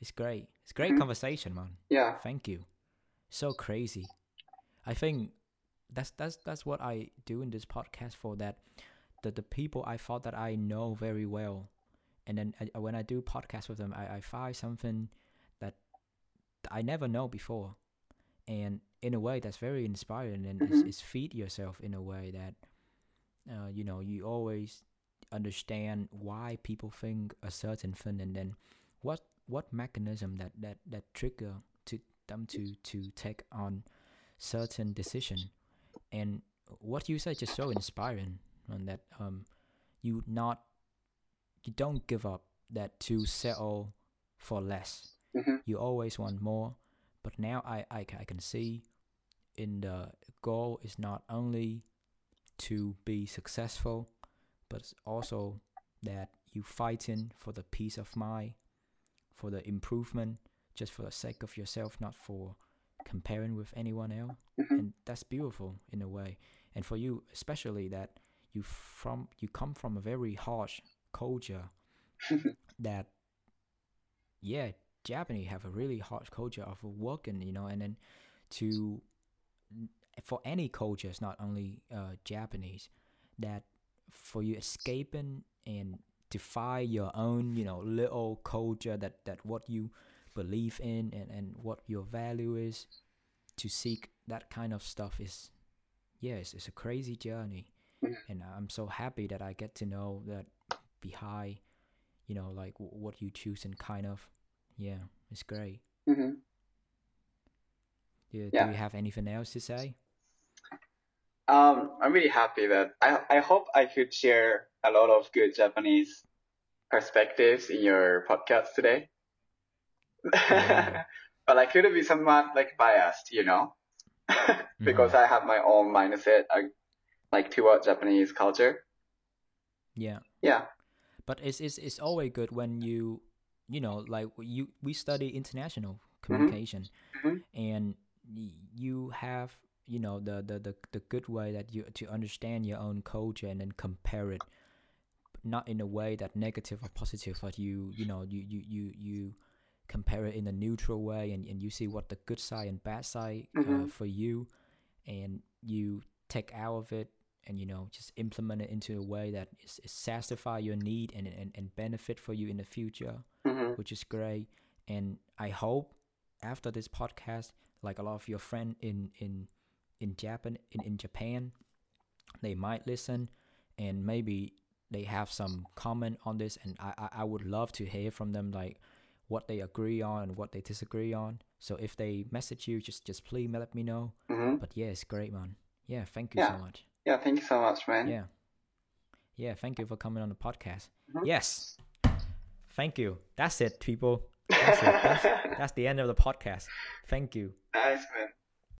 It's great. It's great Mhm. conversation, man. Yeah. Thank you. So crazy. I think that's that's that's what I do in this podcast for that the the people I thought that I know very well, and then I, when I do podcast with them, I, I find something that I never know before, and in a way that's very inspiring and it's, Mhm. it's feed yourself in a way that uh, you know you always understand why people think a certain thing and then what what mechanism that that that trigger to them to to take on certain decision. And what you said just so inspiring and that um you not you don't give up that to settle for less. Mhm. you always want more but now I, I I can see in the goal is not only to be successful but also that you fighting for the peace of mind for the improvement just for the sake of yourself not for comparing with anyone else Mhm. and that's beautiful in a way and for you especially that you from you come from a very harsh culture that yeah japanese have a really harsh culture of working you know and then to for any culture it's not only uh, japanese that for you escaping and defy your own you know little culture that that what you believe in and and what your value is to seek that kind of stuff is yes it's a crazy journey Mhm. and i'm so happy that i get to know that behind you know like w- what you choose and kind of yeah it's great hmm Do, Yeah. do you have anything else to say? Um, I'm really happy that I I hope I could share a lot of good Japanese perspectives in your podcast today. Yeah. but I could be somewhat like biased, you know, because Mhm. I have my own mindset uh, like toward Japanese culture. yeah. Yeah. but it's it's it's always good when you you know like you we study international communication Mhm. and you have you know the, the the the good way that you to understand your own culture and then compare it not in a way that negative or positive but you you know you you you, you compare it in a neutral way and, and you see what the good side and bad side uh, Mhm. for you and you take out of it and you know just implement it into a way that is, is satisfy your need and, and and benefit for you in the future hmm which is great and i hope after this podcast like a lot of your friend in in in japan in, in japan they might listen and maybe they have some comment on this and I, I i would love to hear from them like what they agree on and what they disagree on. So if they message you just just please let me know. Hmm but yeah it's great man. Yeah thank you Yeah. so much. Yeah. Thank you so much, man. yeah. Yeah thank you for coming on the podcast. Mhm. yes. Thank you. That's it people. That's it. That's, that's the end of the podcast. Thank you. Nice, man.